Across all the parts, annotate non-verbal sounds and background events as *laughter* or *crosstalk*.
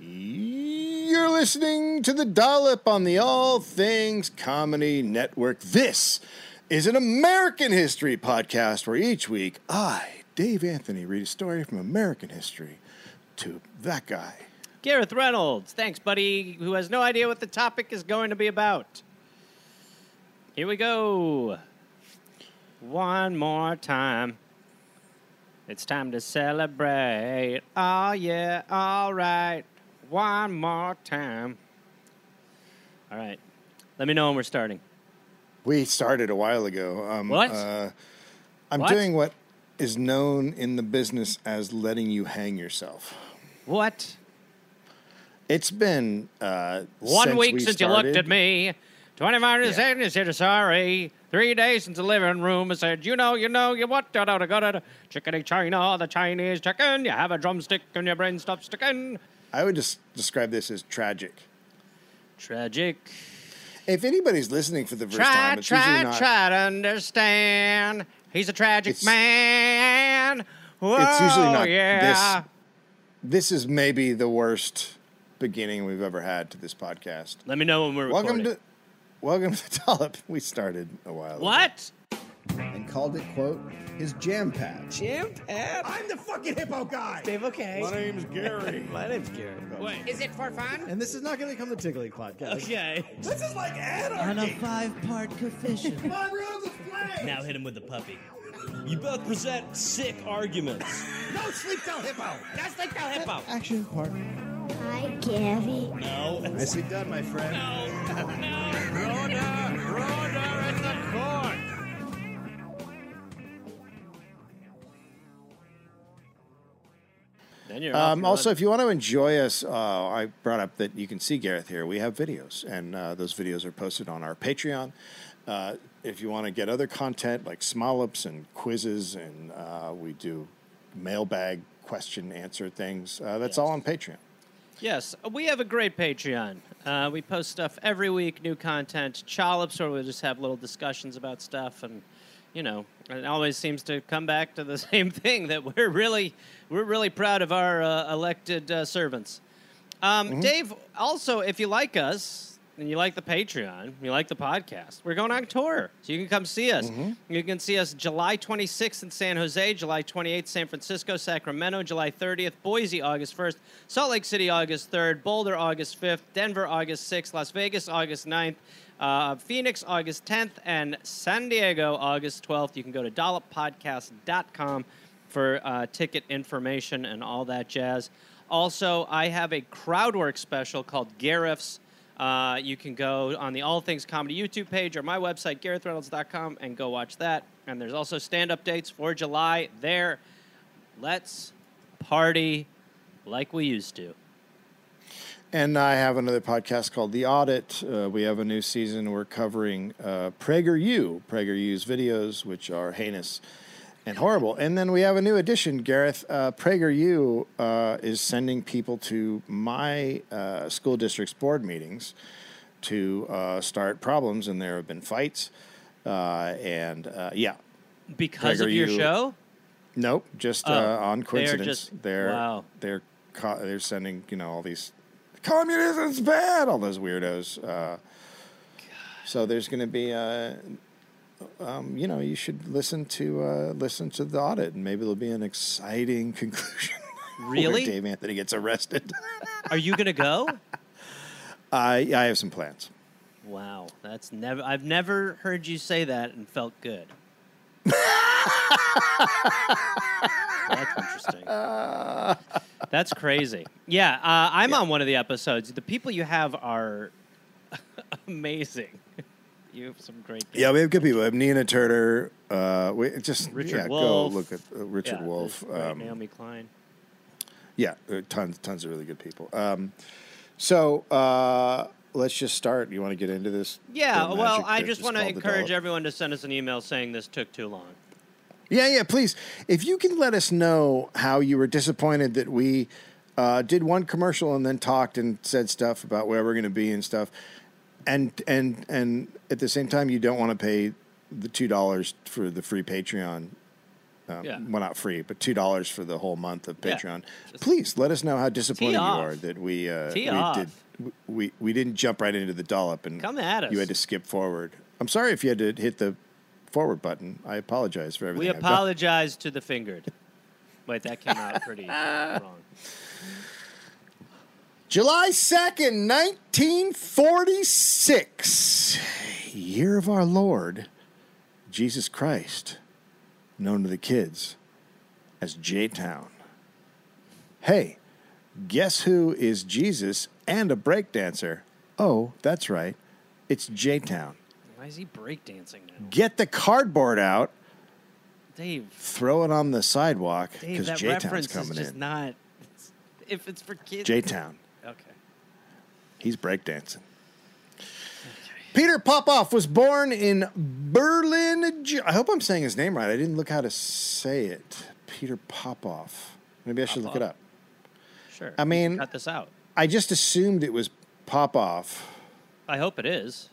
You're listening to the Dollop on the All Things Comedy Network. This is an American history podcast where each week I, Dave Anthony, read a story from American history to that guy. Gareth Reynolds, thanks, buddy, who has no idea what the topic is going to be about. Here we go. One more time. It's time to celebrate. Oh, yeah, all right. One more time. All right. Let me know when we're starting. We started a while ago. Um, What? Uh, I'm What? doing what is known in the business as letting you hang yourself. What? It's been uh, One since week we since you looked at me. 25 years Yeah. in, you said sorry. Three days since the living room, I said, you know, you know, you what, da da da da da. Chickadee China, the Chinese chicken. You have a drumstick and your brain stops sticking. I would just describe this as tragic. Tragic. If anybody's listening for the first Try, time, it's usually try, not. try to understand. He's a tragic It's- man. Whoa, It's usually not yeah. this. This is maybe the worst beginning we've ever had to this podcast. Let me know when we're Welcome recording. to, welcome to *laughs* Dollop. We started a while. ago. What? And called it quote his jam pad. Jim Pad? I'm the fucking hippo guy. Dave, okay. My name's Gary. *laughs* My name's Gary. Wait. Is it for fun? And this is not going to become the Tiggly podcast. Okay. this is like anarchy. On a five-part coefficient. *laughs* My room's a flame. Now hit him with the puppy. You both present sick arguments. *laughs* No sleep till hippo. Just like the hippo. Action part. Hi, Gary. No. Nicely done, my friend. No. No. Rhoda, Rhoda Um, also, if you want to enjoy us, uh, I brought up that you can see Gareth here. We have videos, and uh, those videos are posted on our Patreon. Uh, if you want to get other content like smollops and quizzes, and uh, we do mailbag question answer things, uh, that's all on Patreon. Yes, we have a great Patreon. Uh, we post stuff every week, new content, chollops, where we just have little discussions about stuff, and you know, it always seems to come back to the *laughs* same thing that we're really, we're really proud of our uh, elected uh, servants. Um, Dave, also, if you like us and you like the Patreon, you like the podcast, we're going on tour, so you can come see us. You can see us July 26th in San Jose, July 28th San Francisco, Sacramento, July 30th, Boise August 1st, Salt Lake City August 3rd, Boulder August 5th, Denver August 6th, Las Vegas August 9th. Uh, Phoenix August 10th and San Diego August 12th. You can go to dolloppodcast.com for uh, ticket information and all that jazz. Also, I have a crowdwork special called Gareth's. Uh, you can go on the All Things Comedy YouTube page or my website, GarethReynolds.com, and go watch that. And there's also stand up dates for July there. Let's party like we used to. And I have another podcast called The Audit. Uh, we have a new season. We're covering uh, PragerU, PragerU's videos, which are heinous and horrible. And then we have a new addition, Gareth. Uh, PragerU uh, is sending people to my uh, school district's board meetings to uh, start problems, and there have been fights. Uh, and uh, yeah, Because of your show? Nope, just Oh, uh, on they're coincidence. just- they're wow. they're co- they're sending you know all these communism's bad, all those weirdos. Uh, so there's going to be, uh, um, you know, you should listen to uh, listen to the audit, and maybe there'll be an exciting *laughs* conclusion. Really? Dave Anthony gets arrested. *laughs* Are you going to go? I I have some plans. Wow, that's never. I've never heard you say that and felt good. that's interesting. That's crazy. Yeah, uh, I'm on one of the episodes. The people you have are *laughs* amazing. You have some great. Yeah, we have good people. We have Nina Turner. Uh, we just Richard yeah, Wolff. go look at uh, Richard Yeah, Wolff. there's Um, Naomi Klein. Yeah, uh, tons, tons of really good people. Um, so uh, let's just start. You want to get into this? Yeah, well, I just want to encourage everyone to send us an email saying this took too long. Yeah, yeah, please. If you can let us know how you were disappointed that we uh, did one commercial and then talked and said stuff about where we're going to be and stuff, and and and at the same time you don't want to pay the two dollars for the free Patreon Um, Yeah. Well, not free, but two dollars for the whole month of Yeah. Patreon. Please let us know how disappointed you are that we uh, we off. did we we didn't jump right into the dollop and Come at us. You had to skip forward. I'm sorry if you had to hit the forward button. I apologize for everything. We apologize to the fingered. Wait, that came out pretty *laughs* wrong. July 2nd, 1946. Year of our Lord, Jesus Christ, known to the kids as J Town. Hey, guess who is Jesus and a breakdancer? Oh, that's right. It's J Town. Why is he breakdancing now? Get the cardboard out, Dave, throw it on the sidewalk Dave, because that J Town's reference is coming just in. not. It's, if it's for kids. J Town. He's breakdancing. Peter Popoff was born in Berlin. I hope I'm saying his name right. I didn't look how to say it. Peter Popoff. Maybe I should look it up. Sure. I mean- cut this out. I just assumed it was Popoff. I hope it is.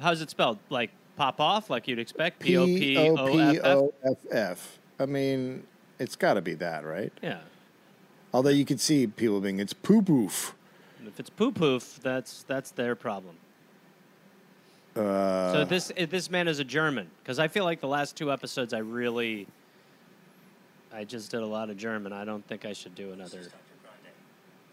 How's it spelled? Like pop off, like you'd expect? P O P O F F. I mean, it's got to be that, right? Yeah. Although you could see people being, it's poop-oof. And if it's poo poof, that's that's their problem. Uh, so this eh, this man is a German because I feel like the last two episodes I really, I just did a lot of German. I don't think I should do another. Dr.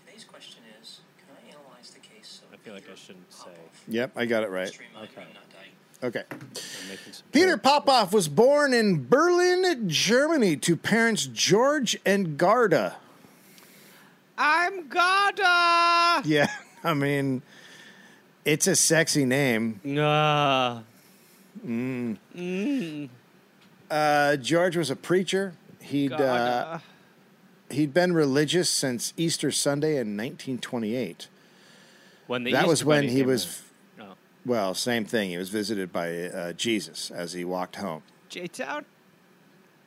Today's question is, can I analyze the case of I feel like I shouldn't say. Yep, I got it right. Okay. me, not dying. Okay. I'm making some Peter. Popoff was born in Berlin, Germany, to parents George and Garda. I'm Gada. Yeah, *laughs* I mean, it's a sexy name. Ah. Uh, George was a preacher. He'd uh, he'd been religious since Easter Sunday in 1928. when the that Easter was when he was. Oh. well, same thing. He was visited by uh, Jesus as he walked home. J Town.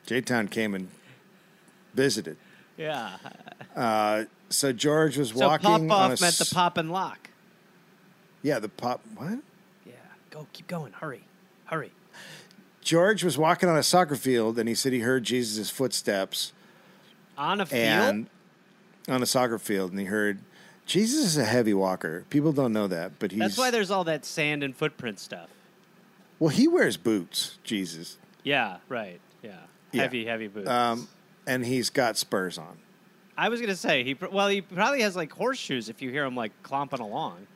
J Town came and visited. Yeah. Uh, so George was So walking pop off meant the pop and lock. Yeah, the pop. What? Yeah. Go. Keep going. Hurry. Hurry. George was walking on a soccer field and he said he heard Jesus' footsteps On a field. and on a soccer field and he heard Jesus is a heavy walker. People don't know that, but he's That's why there's all that sand and footprint stuff. well, he wears boots, Jesus, Yeah. Right. Yeah. Yeah. Heavy, heavy boots. um, and he's got spurs on. I was gonna say he. Well, he probably has like horseshoes if you hear him like clomping along.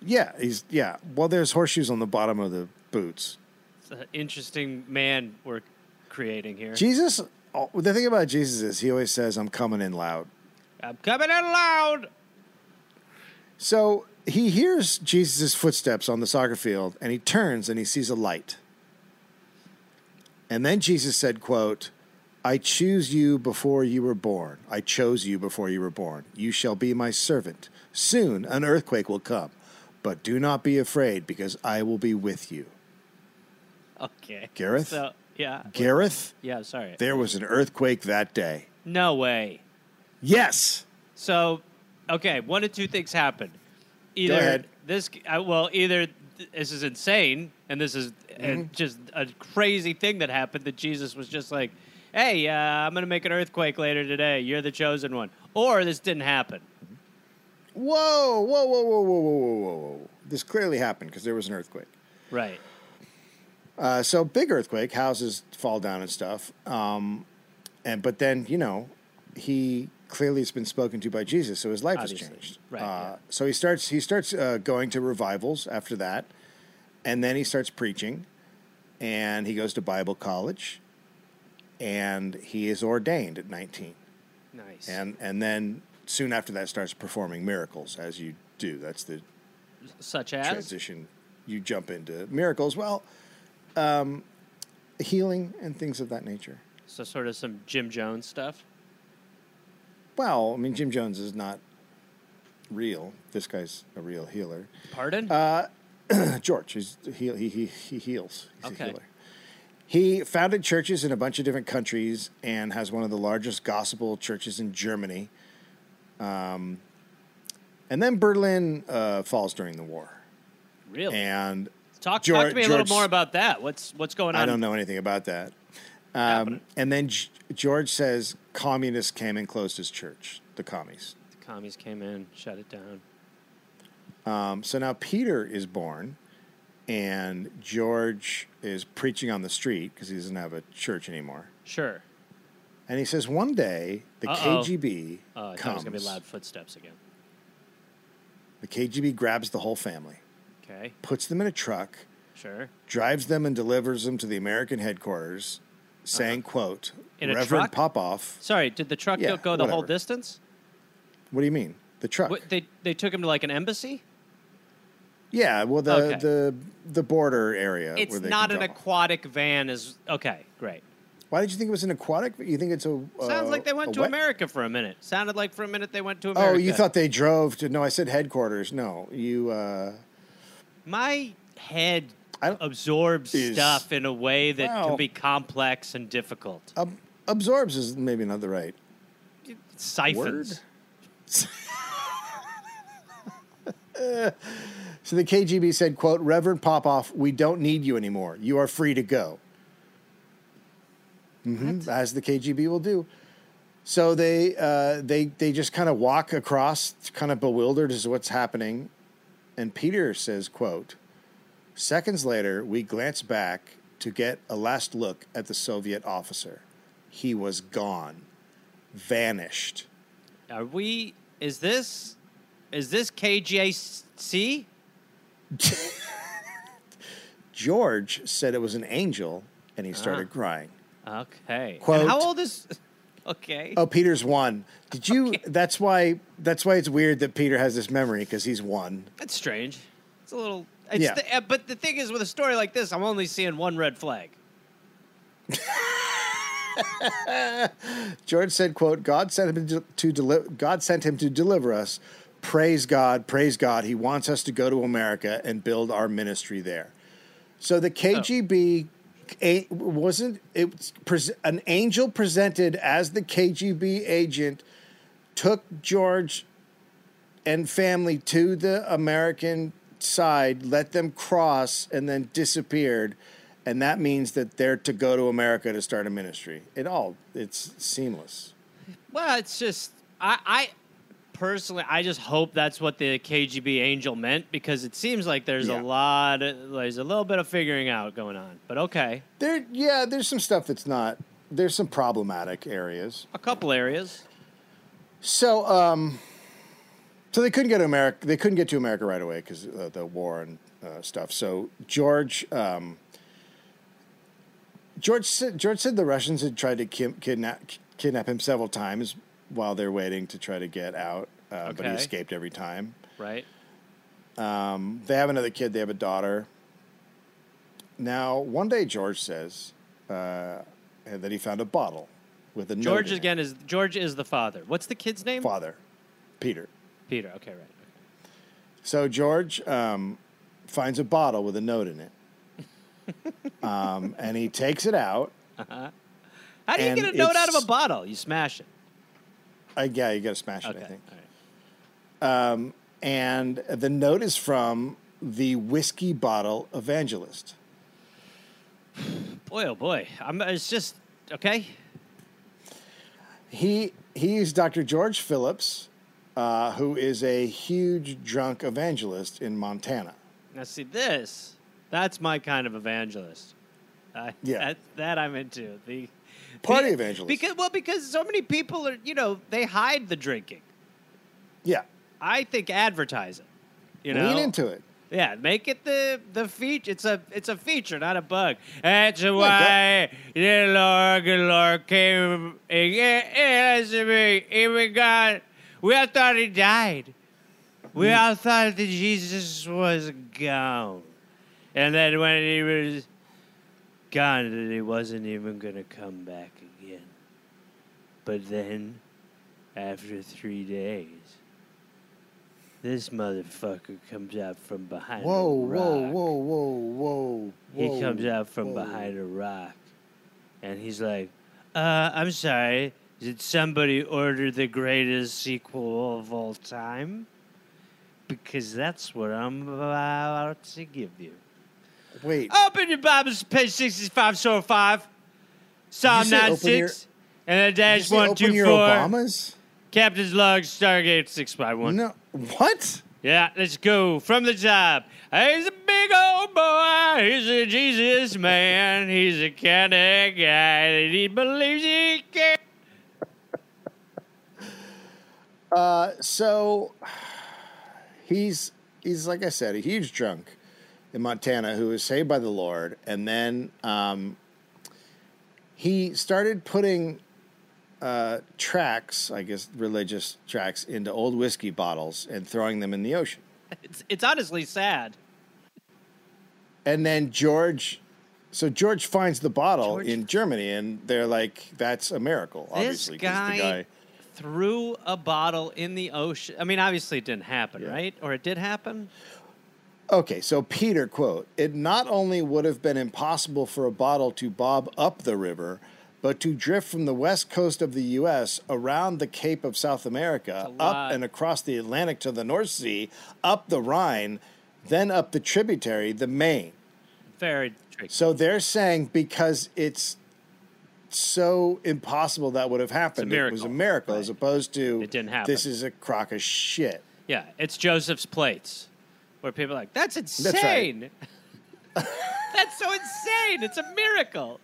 Yeah, he's yeah. Well, there's horseshoes on the bottom of the boots. It's an interesting man we're creating here. Jesus. oh, The thing about Jesus is he always says, "I'm coming in loud." I'm coming in loud. So he hears Jesus' footsteps on the soccer field and he turns and he sees a light. And then Jesus said, quote, I choose you before you were born. I chose you before you were born. You shall be my servant. Soon an earthquake will come, but do not be afraid because I will be with you. Okay. Gareth? So yeah. Gareth, Yeah. Sorry. there was an earthquake that day. No way. Yes. So, okay, one of two things happened. Either ahead. this, uh, well, either this is insane, and this is Mm-hmm. just a crazy thing that happened that Jesus was just like, hey, uh, I'm going to make an earthquake later today. You're the chosen one. Or this didn't happen. Whoa, whoa, whoa, whoa, whoa, whoa, whoa, whoa. This clearly happened because there was an earthquake. Right. Uh, so big earthquake, houses fall down and stuff. Um, and but then you know, he clearly has been spoken to by Jesus, so his life Obviously. has changed. Right. Uh, yeah. So he starts he starts uh, going to revivals after that, and then he starts preaching, and he goes to Bible college, and he is ordained at nineteen, Nice. and and then soon after that starts performing miracles as you do. That's the Such as transition you jump into miracles well um, healing and things of that nature so sort of some Jim Jones stuff. well i mean jim jones is not real this guy's a real healer Pardon? Uh, *clears throat* george he's, he, he, he, he heals he's Okay. a healer he founded churches in a bunch of different countries and has one of the largest gospel churches in germany um, and then berlin uh, falls during the war really? and talk, talk to me a little more about that. What's what's going on? I don't know anything about that. Um, and then G- George says communists came and closed his church, the commies. The commies came in, shut it down. Um, so now Peter is born, and George is preaching on the street because he doesn't have a church anymore. Sure. And he says one day the Uh-oh. KGB I comes. was gonna be loud footsteps again. The KGB grabs the whole family, Okay. puts them in a truck, Sure. drives them and delivers them to the American headquarters, saying, "quote Uh-huh. In a Reverend? Popoff." Sorry, did the truck Yeah, go, the whole distance? What do you mean? The truck? What, they they took him to like an embassy? Yeah, well, the Okay. the the border area. It's where they not an off. aquatic van. Is okay. Great. Why did you think it was an aquatic? You think it's a? Sounds uh, like they went to wet- America for a minute. Sounded like for a minute they went to America. Oh, you thought they drove to? No, I said headquarters. No, you. uh my head absorbs Is- stuff in a way that Well- can be complex and difficult. ab- absorbs is maybe not the right Siphons. word. *laughs* *laughs* So the KGB said, "quote Reverend Popoff, we don't need you anymore. You are free to go." hmm as the KGB will do. So they uh, they they just kind of walk across, kind of bewildered as to what's happening, and Peter says, "quote Seconds later, we glance back to get a last look at the Soviet officer. He was gone, vanished." Are we? Is this? Is this KJC? *laughs* George said it was an angel, and he started Ah. crying. Okay. Quote- And how old is? *laughs* Okay. Oh, Peter's one. Did you? That's why. That's why it's weird that Peter has this memory because he's one. That's strange. It's a little. It's Yeah. the, uh, but the thing is, with a story like this, I'm only seeing one red flag. *laughs* George said, "quote God sent him to, to deliver. God sent him to deliver us. Praise God, praise God. He wants us to go to America and build our ministry there." So the oh. KGB a, wasn't it was an angel presented as the KGB agent took George and family to the American side, let them cross, and then disappeared. And that means that they're to go to America to start a ministry. It all it's seamless. Well, it's just I, I personally I just hope that's what the KGB angel meant because it seems like there's Yeah. a lot of, there's a little bit of figuring out going on. But okay, There, yeah, there's some stuff that's not. There's some problematic areas. a couple areas. So, um, so they couldn't get to America. They couldn't get to America right away because uh, the war and uh, stuff. So George, um, George, said, George said the Russians had tried to kidnap kidnap him several times while they're waiting to try to get out, uh, but he escaped every time. Right. Um, they have another kid. They have a daughter. Now, one day, George says uh, that he found a bottle with a note George in it. again is George is the father. What's the kid's name? father, Peter. Peter. Okay, right. So George um, finds a bottle with a note in it, *laughs* um, and he takes it out. How do you get a note out of a bottle? You smash it. Uh, yeah, you got to smash it, Okay. I think. right. And the note is from the whiskey bottle evangelist. Boy, oh boy. I'm, it's just okay. He he's Dr. George Phillips, uh, who is a huge drunk evangelist in Montana. Now see this. That's my kind of evangelist. Uh, Yeah. that, that I'm into. The Party be- evangelist. Because well, because so many people are, you know, they hide the drinking. Yeah, I think advertise it. You know, lean into it. Yeah, make it the the feature. It's a it's a feature, not a bug. That's that- why the Lord, the Lord came and answered me. Even God, we all thought he died. We hmm. all thought that Jesus was gone, and that when he was gone, that he wasn't even gonna come back again. But then, after three days. This motherfucker comes out from behind Whoa, a rock. whoa, whoa, whoa, whoa. Whoa. He comes out from whoa. behind a rock, and he's like, "Uh, I'm sorry. Did somebody order the greatest sequel of all time? Because that's what I'm about to give you. Wait, Open your Bibles to page 65, so 5. Psalm Did you say nine open your- six, and then dash say one open your. Obamas? Captain's log, Stargate six five one. No. What? Yeah, let's go from the top. He's a big old boy. He's a Jesus man. He's a kind of guy that he believes he can. Uh, So *sighs* he's he's like I said, a huge drunk in Montana who was saved by the Lord, and then um, he started putting uh, tracks, I guess religious tracks, into old whiskey bottles and throwing them in the ocean. It's, it's honestly sad. And then George, so George finds the bottle George- in Germany, and they're like, "That's a miracle." Obviously, This guy, the guy. threw a bottle in the ocean. I mean, obviously it didn't happen, Yeah. right? Or it did happen? Okay, so Peter quote: "It not only would have been impossible for a bottle to bob up the river, but to drift from the west coast of the U.S. around the Cape of South America, That's a lot. up and across the Atlantic to the North Sea, up the Rhine, then up the tributary, the Main." Very tricky. So they're saying because it's so impossible that would have happened, it was a miracle. miracle, as opposed to It didn't happen. This is a crock of shit. Yeah, it's Joseph's plates, where people are like, "That's insane." *laughs* That's so insane. It's a miracle.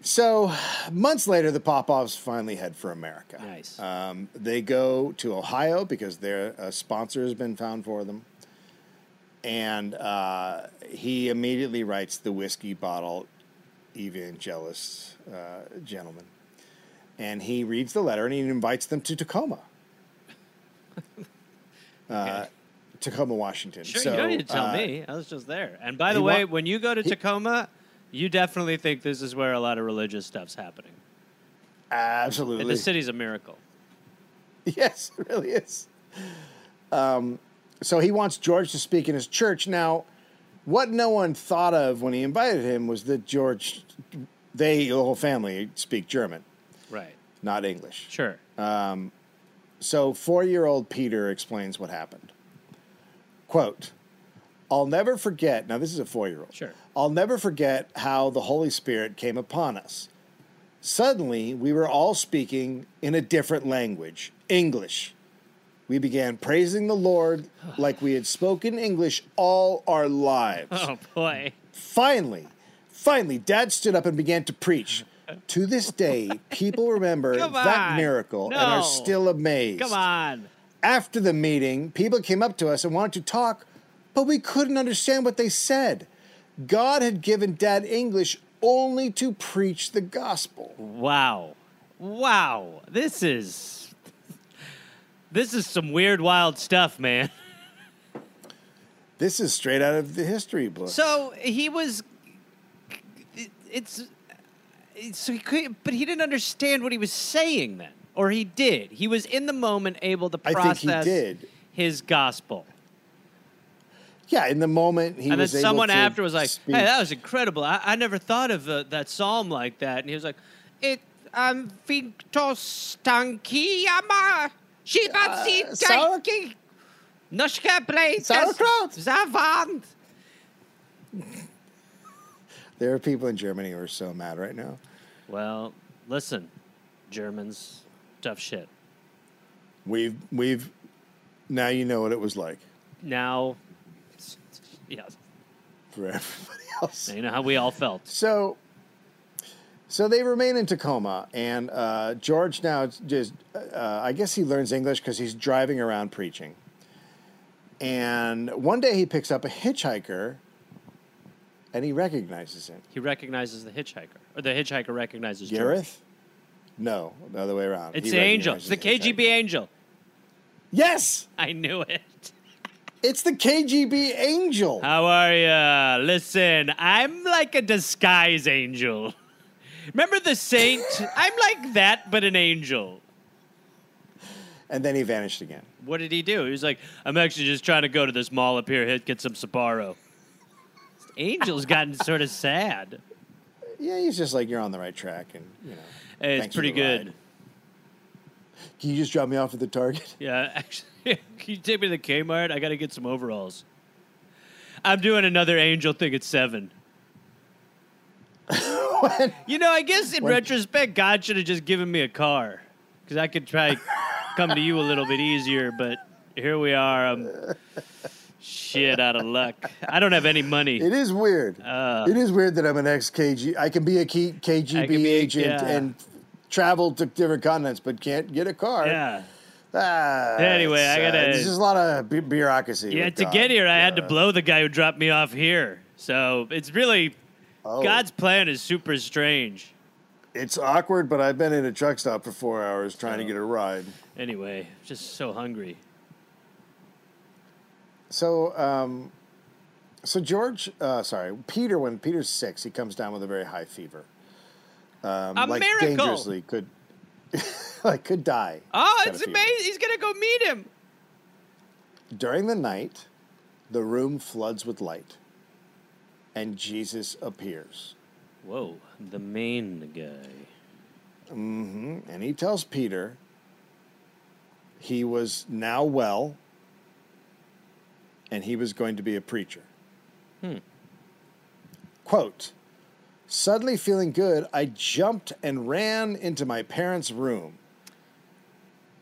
So months later, the Popoffs finally head for America. Nice. Um, they go to Ohio because their a sponsor has been found for them, and uh, he immediately writes the whiskey bottle evangelist uh, gentleman, and he reads the letter and he invites them to Tacoma. *laughs* Uh, Tacoma, Washington. Sure, so, you don't need to tell uh, me. I was just there. And by the way, wa- when you go to Tacoma, you definitely think this is where a lot of religious stuff's happening. Absolutely. And the city's a miracle. *laughs* Yes, it really is. Um, so he wants George to speak in his church. Now, what no one thought of when he invited him was that George, they, the whole family, speak German, Right. not English. Sure. So four year old Peter explains what happened. Quote, I'll never forget, now this is a four year old. Sure. I'll never forget how the Holy Spirit came upon us. Suddenly, we were all speaking in a different language, English. We began praising the Lord like we had spoken English all our lives. oh boy. Finally, finally, Dad stood up and began to preach. To this day, people remember *laughs* that miracle and are still amazed. Come on. After the meeting, people came up to us and wanted to talk, but we couldn't understand what they said. God had given Dad English only to preach the gospel. Wow. Wow. This is This is some weird wild stuff, man. *laughs* This is straight out of the history book. So he was it's so he could, but he didn't understand what he was saying then. Or he did. He was in the moment able to process think he did. his gospel. yeah, in the moment he was able to. and then someone after was like, speak. "Hey, that was incredible. I, I never thought of uh, that psalm like that." And he was like, "It um Vintos tankiyama shibatsi tanki noshka Sauerkraut. zavand." There are people in Germany who are so mad right now. Well, listen, Germans, tough shit. We've we've now you know what it was like Now, yeah, for everybody *laughs* else. you know how we all felt. So, so they remain in Tacoma, and uh, George now just, uh, I guess he learns English because he's driving around preaching. And one day he picks up a hitchhiker, and he recognizes him. He recognizes the hitchhiker, or the hitchhiker recognizes George. Gareth? No, the other way around. It's He the angel. It's the hitchhiker. KGB angel. Yes, I knew it. it's the KGB angel. How are ya? Listen, I'm like a disguise angel. Remember the saint? I'm like that, but an angel. And then he vanished again. What did he do? He was like, I'm actually just trying to go to this mall up here, hit get some Sbarro. Angel's gotten sort of sad. Yeah, he's just like, you're on the right track, and you know. Hey, it's pretty good. ride. Can you just drop me off at the Target? *laughs* Yeah, actually, *laughs* can you take me to the Kmart? I got to get some overalls. I'm doing another angel thing at seven. *laughs* when, You know, I guess in When- retrospect, God should have just given me a car, because I could try come to you a little bit easier. But here we are. I'm shit out of luck. I don't have any money. it is weird. Uh. it is weird that I'm an ex KG. I can be a key, KGB be- agent yeah. and travel to different continents, but can't get a car. Yeah. Ah, Anyway, I uh, gotta- There's just a lot of bu- bureaucracy. Yeah, to God. get here, I had to blow the guy who dropped me off here. So it's really Oh. God's plan is super strange. It's awkward, but I've been in a truck stop for four hours trying to Oh. get a ride. Anyway, just so hungry. So, um, so George, uh, sorry, Peter. When Peter's six, he comes down with a very high fever. Um, A like miracle! dangerously could, *laughs* like could die. Oh, it's amazing. He's gonna go meet him. During the night, the room floods with light, and Jesus appears, Whoa, the main guy. Mm-hmm. And he tells Peter he was now well, and he was going to be a preacher. Quote, suddenly feeling good, I jumped and ran into my parents' room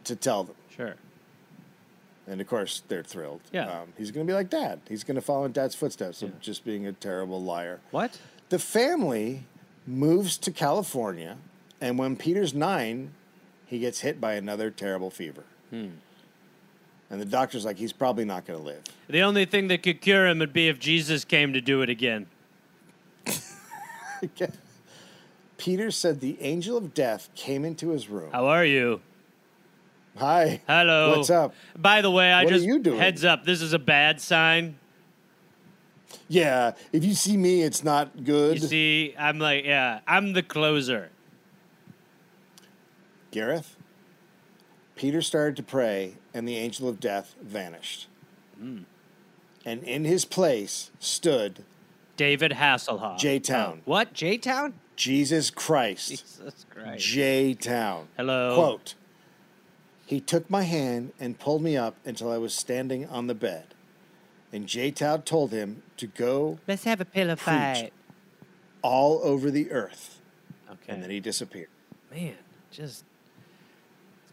to tell them. Sure. And of course, they're thrilled. Yeah. Um, he's going to be like dad. He's going to follow in dad's footsteps of just being a terrible liar. What? The family moves to California, and when Peter's nine, he gets hit by another terrible fever. Hmm. And the doctor's like, he's probably not going to live. The only thing that could cure him would be if Jesus came to do it *laughs* again. Peter said the angel of death came into his room. How are you? Hi. Hello. What's up? By the way, I What are just you doing? heads up. This is a bad sign. Yeah, if you see me, it's not good. You see, I'm like, yeah, I'm the closer. Gareth, Peter started to pray, and the angel of death vanished. Hmm. And in his place stood David Hasselhoff. J Town. Oh, what? J Town? Jesus Christ. Jesus Christ. J Town. Hello. Quote He took my hand and pulled me up until I was standing on the bed. And J Town told him to go Let's have a pillow fight. all over the earth. Okay. And then he disappeared. Man, just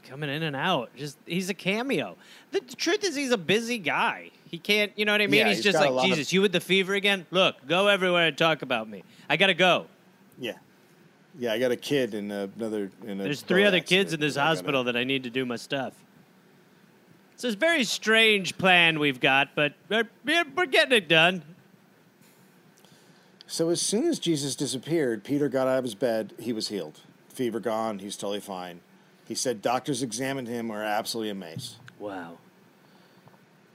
coming in and out. Just he's a cameo. The, the truth is, he's a busy guy. He can't, you know what I mean? Yeah, he's, he's just like lot of- Jesus. You with the fever again? Look, go everywhere and talk about me. I gotta go. Yeah. Yeah, I got a kid and another. In a There's three other kids in this I gotta- hospital that I need to do my stuff. It's a very strange plan we've got, but we're we're getting it done. So as soon as Jesus disappeared, Peter got out of his bed. He was healed. Fever gone. He's totally fine. He said doctors examined him were absolutely amazed. Wow.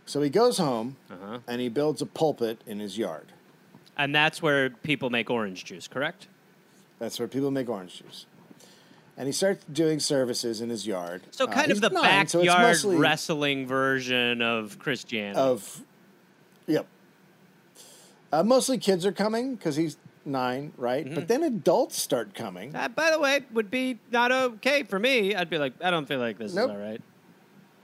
So he goes home Uh-huh. and he builds a pulpit in his yard. And that's where people make orange juice, correct? That's where people make orange juice. And he starts doing services in his yard. So Uh, kind he's of the nine, backyard mostly wrestling version of Christianity. of, yep. Uh, mostly kids are coming because he's nine, right? Mm-hmm. But then adults start coming. That, by the way, would be not okay for me. I'd be like, I don't feel like this Nope. is all right.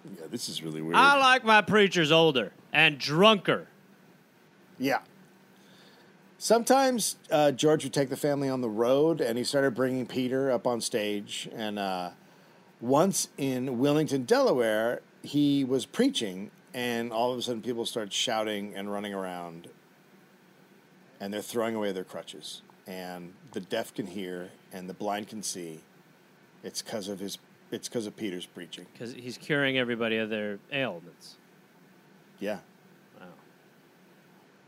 Yeah, this is really weird. I like my preachers older and drunker. Yeah. Sometimes uh, George would take the family on the road, and he started bringing Peter up on stage. And uh, once in Wilmington, Delaware, he was preaching, and all of a sudden people start shouting and running around, and they're throwing away their crutches. And the deaf can hear, and the blind can see. It's because of his. It's because of Peter's preaching. Because he's curing everybody of their ailments. Yeah. Wow.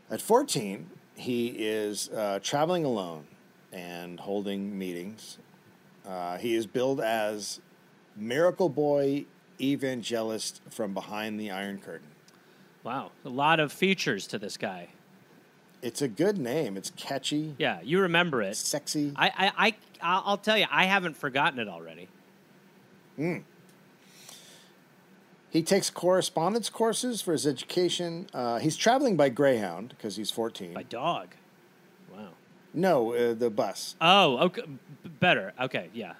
At 14, he is uh, traveling alone and holding meetings. Uh, he is billed as Miracle Boy Evangelist from behind the Iron Curtain. Wow. A lot of features to this guy. It's a good name. It's catchy, Yeah, you remember it. sexy. I, I, I, I'll tell you, I haven't forgotten it already. Hmm. He takes correspondence courses for his education. Uh, he's traveling by Greyhound because he's 14. My dog. Wow. no, uh, the bus. Oh, okay. b- Better. Okay, yeah.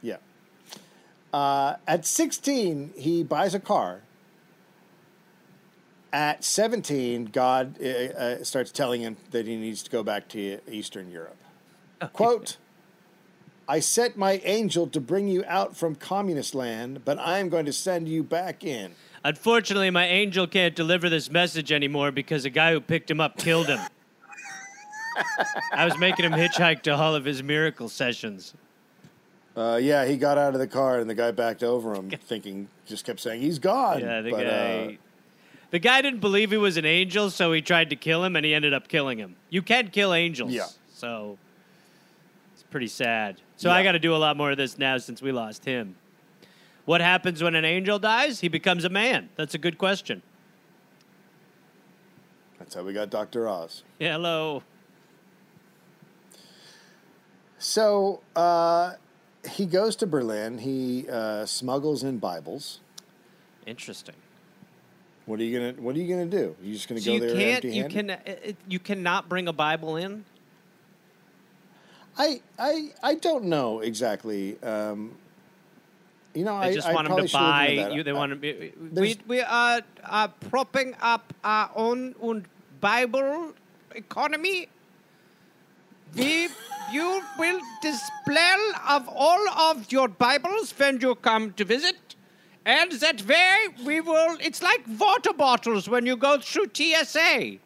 Yeah. Uh, at 16, he buys a car. At 17, God uh, uh, starts telling him that he needs to go back to Eastern Europe. Quote, I sent my angel to bring you out from communist land, but I'm going to send you back in. Unfortunately, my angel can't deliver this message anymore because a guy who picked him up killed him. *laughs* I was making him hitchhike to all of his miracle sessions. Uh, yeah, he got out of the car and the guy backed over him, thinking, just kept saying, he's gone. Yeah, the But, uh, guy. The guy didn't believe he was an angel, so he tried to kill him, and he ended up killing him. You can't kill angels. Yeah. So it's pretty sad. So I got to do a lot more of this now since we lost him. What happens when an angel dies? He becomes a man. That's a good question. that's how we got Dr. Oz. Hello. So uh, he goes to Berlin. He uh, smuggles in Bibles. Interesting. What are you gonna What are you gonna do? You just gonna So go you there can't. You can. it- You cannot bring a Bible in. I I I don't know exactly. Um, you know, They I just I want them to buy. You, they I- want to. Be, we we are, are propping up our own und Bible economy. We you will display of all of your Bibles when you come to visit. And that way we will. It's like water bottles when you go through TSA.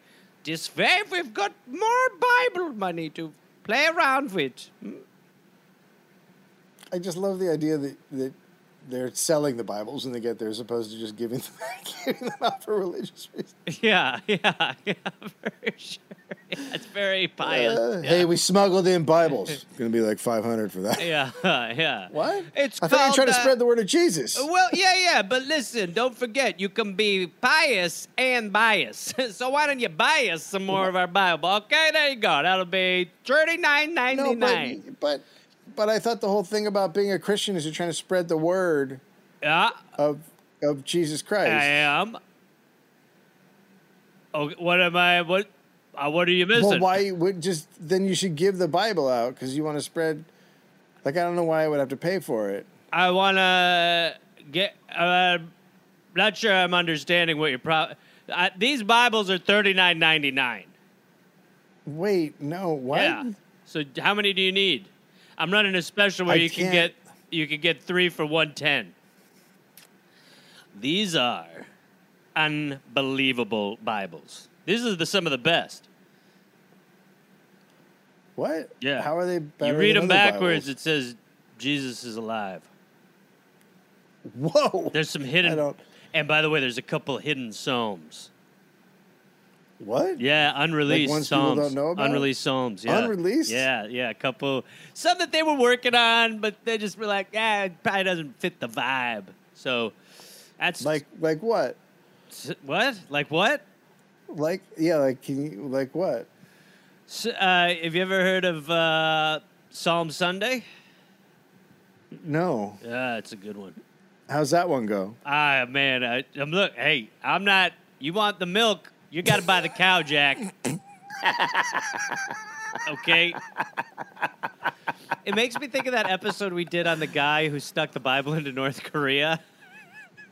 This way we've got more Bible money to play around with. Hmm? I just love the idea that that they're selling the Bibles when they get there, as opposed to just giving *laughs* them, giving them out for religious reasons. *laughs* Yeah, yeah, *laughs* yeah, for sure. Yeah, it's very pious. Uh, Hey, we smuggled in Bibles. It's Gonna be like five hundred for that. yeah, yeah. What? It's I thought you were trying to uh, spread the word of Jesus. Well, yeah, yeah, but listen, don't forget, you can be pious and biased. so why don't you buy us some more of our Bible? Okay, there you go. That'll be thirty nine ninety no, nine. but, but but I thought the whole thing about being a Christian is you're trying to spread the word Yeah, of of Jesus Christ. I am. Oh, what am I? What? Uh, what are you missing? Well, why would just then you should give the Bible out because you want to spread. Like I don't know why I would have to pay for it. I want to get. Uh, not sure I'm understanding what your pro. Uh, these Bibles are thirty nine ninety nine. Wait, no, what? Yeah. So how many do you need? I'm running a special where I you can get you can get three for one ten. These are unbelievable Bibles. These are the some of the best. What? Yeah. How are they? Better you read than them other backwards. Bibles? It says Jesus is alive. Whoa. There's some I hidden. don't. And by the way, there's a couple hidden psalms. What? Yeah, unreleased people psalms. don't know about? Unreleased psalms. Yeah. Unreleased? Yeah, yeah. A couple. Some that they were working on, but they just were like, yeah, it probably doesn't fit the vibe. So that's Like like what? what? Like what? Like yeah, like can you like what? S uh, have you ever heard of uh, Psalm Sunday? No. Yeah, it's a good one. How's that one go? Ah, man, I, I'm look. Hey, I'm not. You want the milk? You got to buy the cow, Jack. okay. It makes me think of that episode we did on the guy who stuck the Bible into North Korea.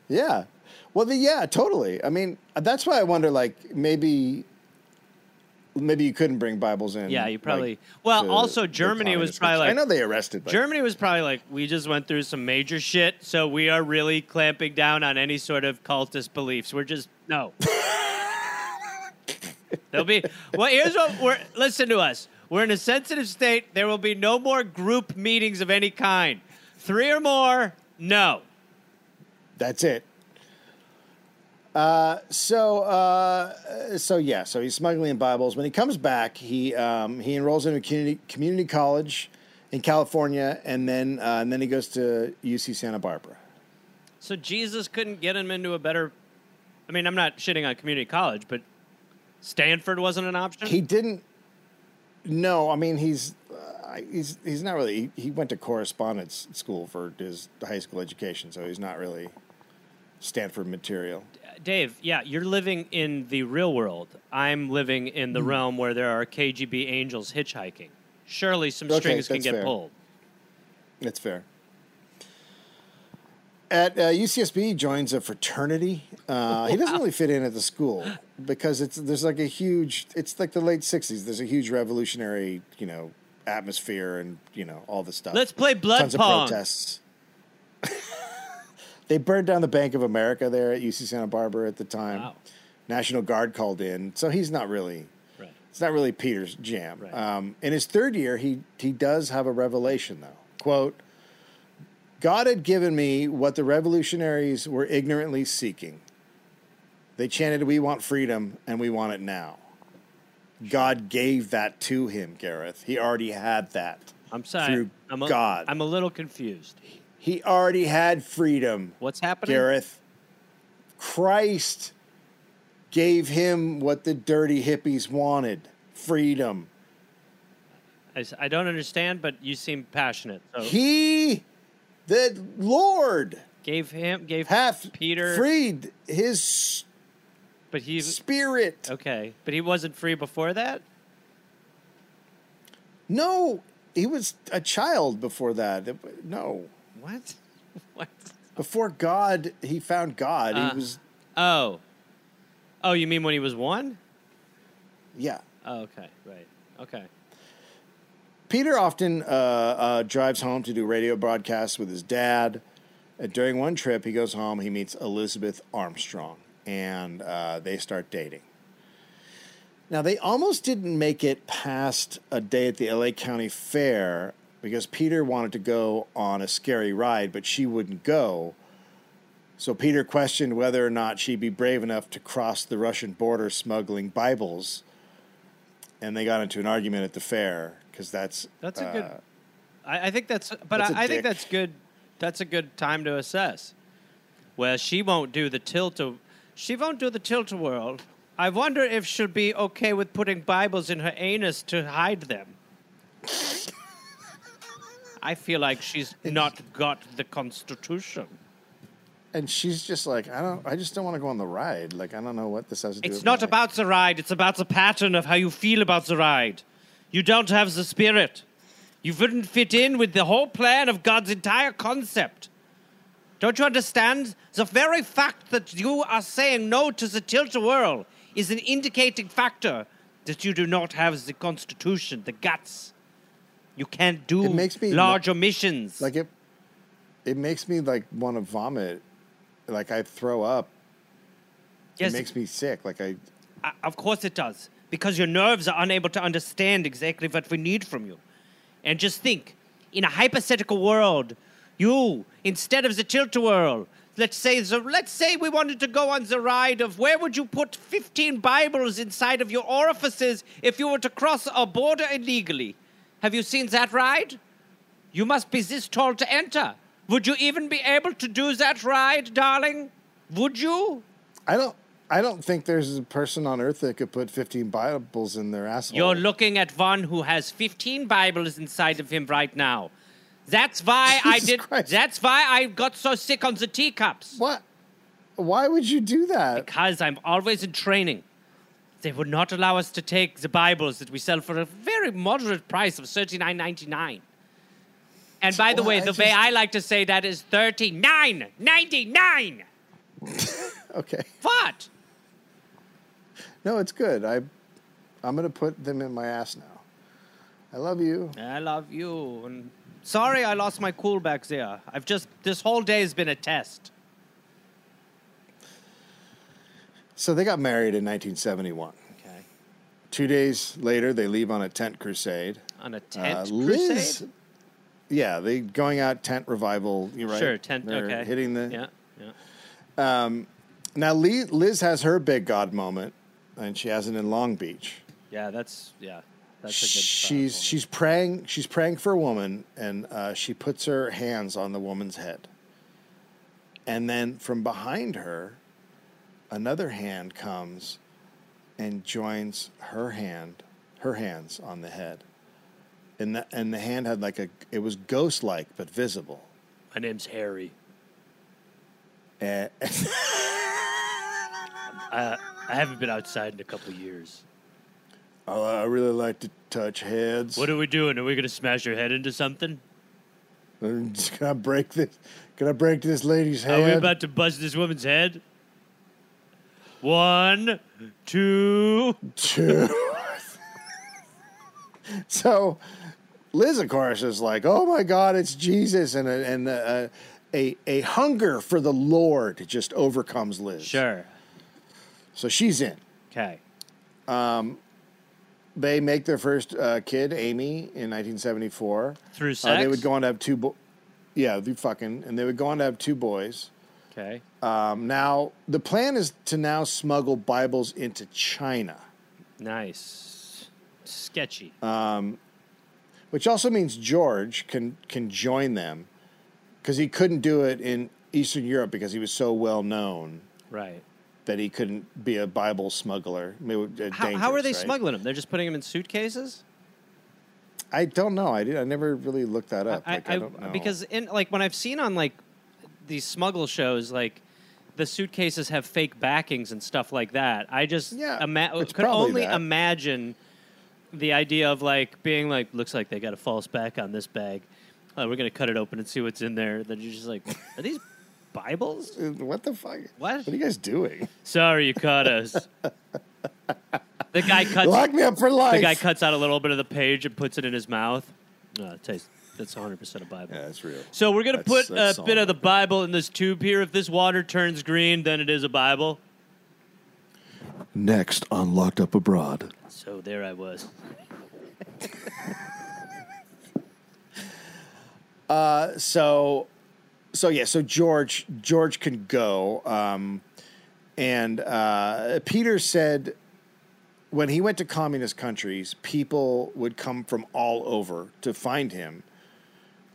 Yeah. Well, the, yeah, totally. I mean, that's why I wonder. Like maybe, maybe you couldn't bring Bibles in. Yeah, you probably. like, well, to also Germany was probably like. I know they arrested. Like, Germany was probably like, we just went through some major shit, so we are really clamping down on any sort of cultist beliefs. We're just no. *laughs* There'll be well. Here's what we're. Listen to us. We're in a sensitive state. There will be no more group meetings of any kind. Three or more, no. That's it. Uh, so, uh, so yeah, so he's smuggling in Bibles. When he comes back, he um, he enrolls in a community community college in California, and then uh, and then he goes to UC Santa Barbara. So Jesus couldn't get him into a better. I mean, I'm not shitting on community college, but Stanford wasn't an option. He didn't. No, I mean he's uh, he's he's not really. He, he went to correspondence school for his high school education, so he's not really Stanford material. Dave, yeah, you're living in the real world. I'm living in the realm where there are KGB angels hitchhiking. Surely some Okay, strings can get fair. pulled. That's fair. At uh, UCSB, he joins a fraternity. Uh, He doesn't really fit in at the school because it's there's like a huge. It's like the late '60s. There's a huge revolutionary, you know, atmosphere and you know all the stuff. Let's play blood Tons pong. of protests. *laughs* they burned down the Bank of America there at UC Santa Barbara at the time. Wow. National Guard called in, so he's not really. Right. It's not really Peter's jam. Right. Um, in his third year, he he does have a revelation though. Quote: God had given me what the revolutionaries were ignorantly seeking. They chanted, "We want freedom, and we want it now." God gave that to him, Gareth. He already had that. I'm sorry. Through I'm a, God. I'm a little confused. He already had freedom, What's happening? Gareth. Christ gave him what the dirty hippies wanted freedom. I don't understand, but you seem passionate. So He, the Lord, gave him gave hath Peter, freed his but he spirit. okay, but he wasn't free before that. No, he was a child before that. No. What? *laughs* What? Before God, he found God. Uh. he was, Oh, oh, you mean when he was one? yeah. Oh, okay, right, okay. Peter often uh, uh, drives home to do radio broadcasts with his dad. And during one trip, he goes home. He meets Elizabeth Armstrong, and uh, they start dating. Now, they almost didn't make it past a day at the LA County Fair because Peter wanted to go on a scary ride, but she wouldn't go. So Peter questioned whether or not she'd be brave enough to cross the Russian border smuggling Bibles. And they got into an argument at the fair because that's That's a uh, good. I, I think that's, but that's a I, I think that's good. That's a good time to assess. Well, she won't do the tilt. She won't do the tilt a whirl. I wonder if she'll be okay with putting Bibles in her anus to hide them. *laughs* I feel like she's not got the Constitution. And she's just like, I don't, I just don't want to go on the ride. Like, I don't know what this has to do. It's with not my- about the ride, it's about the pattern of how you feel about the ride. You don't have the spirit. You wouldn't fit in with the whole plan of God's entire concept. Don't you understand? The very fact that you are saying no to the tilt a whirl is an indicating factor that you do not have the constitution, the guts. You can't do It makes me larger missions. like it. It makes me like want to vomit. Like I throw up. yes, It makes me sick. Like I, Uh, of course it does. Because your nerves are unable to understand exactly what we need from you. And just think in a hypothetical world, you, instead of the tilt whirl, let's say, the, let's say we wanted to go on the ride of where would you put 15 Bibles inside of your orifices if you were to cross a border illegally? Have you seen that ride? You must be this tall to enter. Would you even be able to do that ride, darling? Would you? I don't. I don't think there's a person on earth that could put 15 Bibles in their asshole. You're looking at one who has 15 Bibles inside of him right now. That's why I did. Christ. That's why I got so sick on the teacups. what? Why would you do that? Because I'm always in training. They would not allow us to take the Bibles that we sell for a very moderate price of thirty-nine ninety-nine. And by the Well, way, I the way just- I like to say that is thirty-nine ninety-nine. *laughs* Okay. What? No, it's good. I, I'm gonna put them in my ass now. I love you. I love you. And sorry, I lost my cool back there. I've just this whole day has been a test. So they got married in 1971. Okay. Two days later, they leave on a tent crusade. On a tent Uh, Liz, crusade? yeah, they going out tent revival. You're right. Sure, tent. They're okay. hitting the. Yeah, yeah. Um, Now Liz has her big God moment, and she has it in Long Beach. Yeah, that's yeah. That's a good. she's she's praying she's praying for a woman and uh, she puts her hands on the woman's head and then from behind her another hand comes and joins her hand her hands on the head and the, and the hand had like a it was ghost like but visible My name's Harry. *laughs* and, Uh, I haven't been outside in a couple years. I really like to touch heads What are we doing? Are we gonna smash your head into something? *laughs* can I break this can I break this lady's head Are we about to buzz this woman's head? One, two. two. *laughs* so Liz, of course, is like, "Oh my God, it's Jesus," and a, and a, a a hunger for the Lord just overcomes Liz. Sure. So she's in. Okay. Um, They make their first uh, kid, Amy, in 1974. Through Uh, sex. they would go on to have two. Bo- yeah, they fucking, and they would go on to have two boys. Okay. Um, now the plan is to now smuggle Bibles into China, Nice. Sketchy. which also means George can can join them because he couldn't do it in Eastern Europe because he was so well known right. That he couldn't be a Bible smuggler. I mean, uh, How, how are they right? smuggling them? They're just putting them in suitcases. I don't know. I did. I never really looked that up. I, like, I, don't know because in like when I've seen on like these smuggle shows, like the suitcases have fake backings and stuff like that. I just Yeah, ima- could only that. imagine the idea of like being like, looks like they got a false back on this bag. Oh, we're gonna cut it open and see what's in there. Then you're just like, are these Bibles? Uh, what the fuck? What? What are you guys doing? Sorry, you caught us. *laughs* the guy cuts. Lock me up for life. The guy cuts out a little bit of the page and puts it in his mouth. Uh, it tastes, that's 100% a Bible. Yeah, that's real. So we're going to put that's a bit of the. Bible in this tube here. If this water turns green, then it is a Bible. Next on Locked Up Abroad. So there I was. *laughs* so so yeah so george george can go um, and uh, peter said when he went to communist countries people would come from all over to find him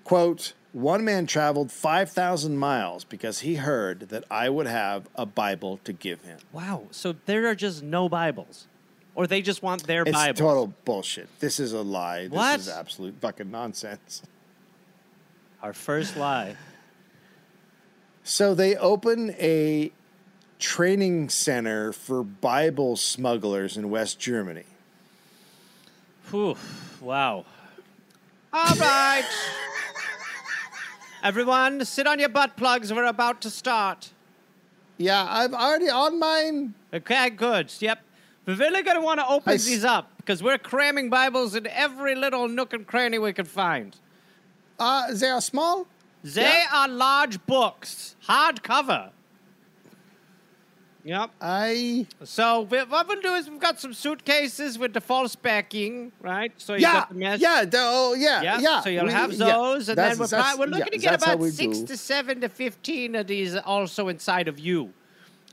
quote one man traveled 5000 miles because he heard that i would have a bible to give him Wow. So there are just no Bibles. Or they just want their it's Bible. total bullshit this is a lie What? this is absolute fucking nonsense Our first lie. So they open a training center for Bible smugglers in West Germany. Whew. Wow. All right. Everyone, sit on your butt plugs. We're about to start. Yeah, I'm already on mine. Okay, good. Yep. We're really going to want to open I s- these up because we're cramming Bibles in every little nook and cranny we can find. Uh, they are small. They Yeah. are large books, hardcover. Yep. I So what we- what we'll do is we've got some suitcases with the false backing, right? So you yeah got the mesh. yeah the, oh yeah Yeah, yeah. so you'll We- have yeah. those, and That's- then we're, that's- pro- we're looking yeah, to get about six do. to seven to fifteen of these also inside of you.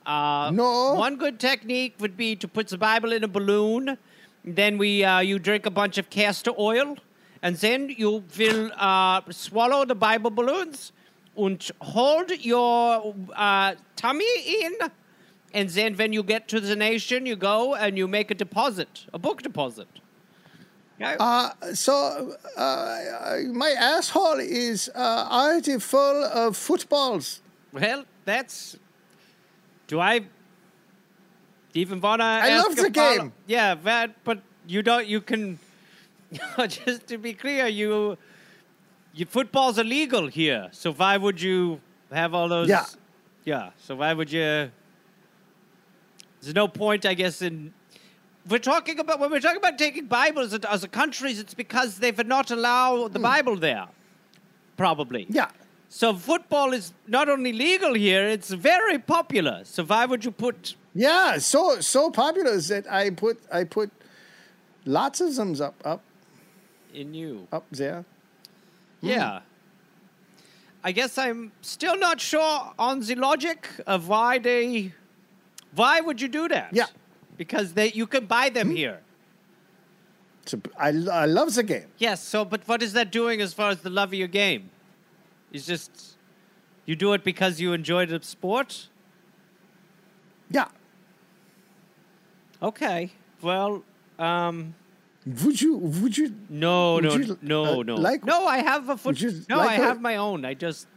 Uh, No. One good technique would be to put the Bible in a balloon. Then we uh, you drink a bunch of castor oil, and then you will uh, swallow the Bible balloons and hold your uh, tummy in. And then when you get to the nation, you go and you make a deposit, a book deposit. Uh, so uh, my asshole is uh, already full of footballs. Well, that's. Do I even want to? I love the game. Yeah, that, but you don't. You can. *laughs* just to be clear, you. You football's illegal here, so why would you have all those? Yeah. Yeah. So why would you? There's no point, I guess, in. We're talking about when we're talking about taking Bibles as a countries. It's because they would not allow the hmm. Bible there. Probably. Yeah. So football is not only legal here; it's very popular. So why would you put? Yeah, so so popular that I put I put lots of them up up in you? up there. Yeah. I guess I'm still not sure on the logic of why they. Why would you do that? Yeah. Because they you can buy them here. So I I love the game. Yes. So, but what is that doing as far as the love of your game? It's just you do it because you enjoy the sport. Yeah. Okay. Well, um, Would you would you no, Would no, you, no, uh, no. like- no, I have a foot. you No, like I a- have my own. I just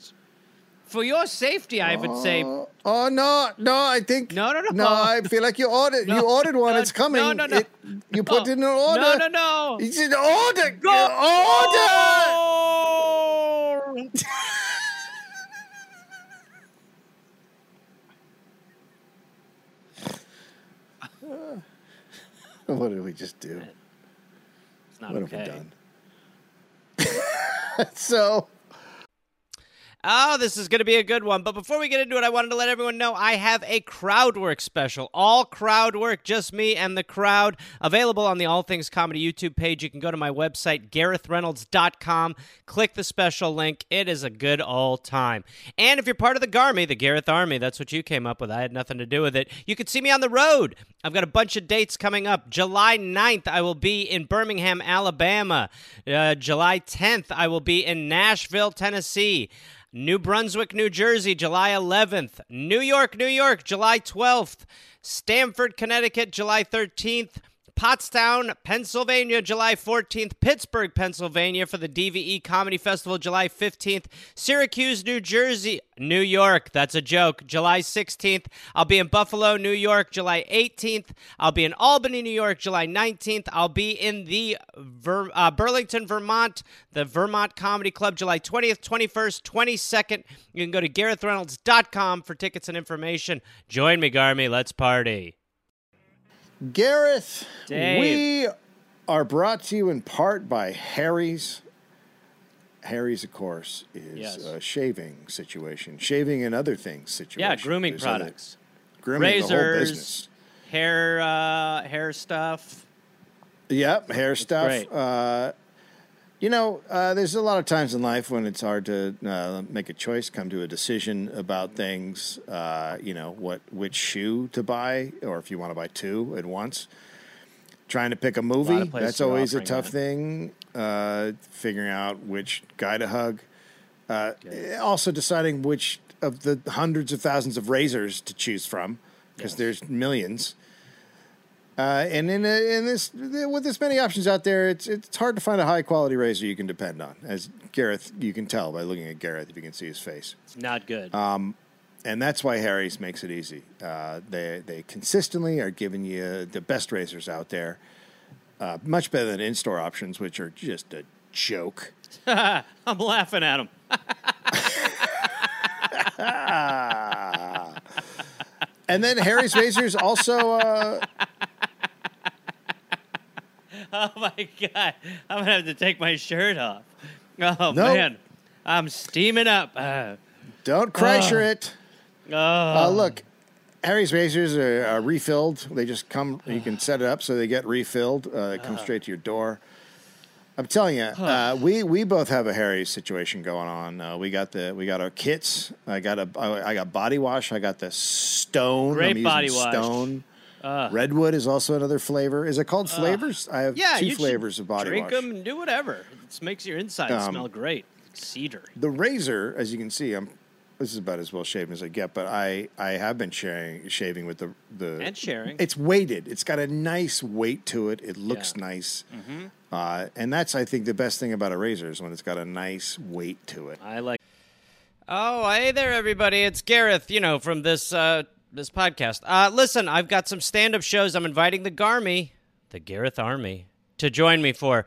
for your safety, I would say. Oh, oh no, no, I think No, no, no. No, I feel like you ordered you *laughs* ordered one, no, it's coming. no, no, no. It- you put No. in an order. No, no, no. You said order. Go Order. Oh! *laughs* *laughs* What did we just do? It's not okay. We done? *laughs* so Oh, this is going to be a good one. But before we get into it, I wanted to let everyone know I have a crowd work special. All crowd work, just me and the crowd, available on the All Things Comedy YouTube page. You can go to my website, GarethReynolds.com, click the special link. It is a good old time. And if you're part of the Garmy, the Gareth Army, that's what you came up with. I had nothing to do with it. You can see me on the road. I've got a bunch of dates coming up. July 9th, I will be in Birmingham, Alabama. Uh, July 10th, I will be in Nashville, Tennessee. New Brunswick, New Jersey, July 11th. New York, New York, July 12th. Stamford, Connecticut, July 13th. Pottstown, Pennsylvania, July 14th. Pittsburgh, Pennsylvania for the DVE Comedy Festival, July 15th. Syracuse, New Jersey, New York. That's a joke. July 16th. I'll be in Buffalo, New York, July 18th. I'll be in Albany, New York, July 19th. I'll be in the Ver- uh, Burlington, Vermont, the Vermont Comedy Club, July 20th, 21st, 22nd. You can go to GarethReynolds.com for tickets and information. Join me, Garmy. Let's party. Gareth, Dave. we are brought to you in part by Harry's. Harry's, of course, is Yes. a shaving situation, shaving and other things situation. Yeah, grooming There's other- products. grooming, the whole Razors, business. hair, uh, hair stuff. Yep, hair stuff. Uh, you know, uh, there's a lot of times in life when it's hard to uh, make a choice, come to a decision about things. Uh, you know, what which shoe to buy, or if you want to buy two at once. Trying to pick a movie, places that's always a tough thing. Uh, figuring out which guy to hug. Uh, also deciding which of the hundreds of thousands of razors to choose from, because there's millions. Uh, and in, in this, with this many options out there, it's it's hard to find a high quality razor you can depend on. As Gareth, you can tell by looking at Gareth if you can see his face, It's not good. and that's why Harry's makes it easy. Uh, they they consistently are giving you the best razors out there, uh, much better than in store options, which are just a joke. *laughs* I'm laughing at him. *laughs* And then Harry's razors also. Uh, *laughs* Oh my god, I'm gonna have to take my shirt off. Oh Nope. man, I'm steaming up. Uh, don't Kreischer it. oh, Uh, look, Harry's razors are, are refilled. They just come. You can set it up so they get refilled. Uh, they come straight to your door. I'm telling you, uh, we we both have a Harry's situation going on. Uh, we got the we got our kits. I got a I I got body wash. I got the Stone. Great body wash. Stone. Redwood is also another flavor. Is it called flavors? I have yeah, two flavors of body drink wash. them and do whatever. It makes your insides Um, smell great, cedar. The razor, as you can see, I'm. This is about as well shaven as I get, but I I have been sharing shaving with the the And sharing. It's weighted. It's got a nice weight to it. It looks Yeah. Mm-hmm. nice, uh, and that's I think the best thing about a razor is when it's got a nice weight to it. I like. Oh, hey there, everybody! It's Gareth. You know from this uh, this podcast. Uh, listen, I've got some stand up shows. I'm inviting the Garmy, the Gareth Army, to join me for.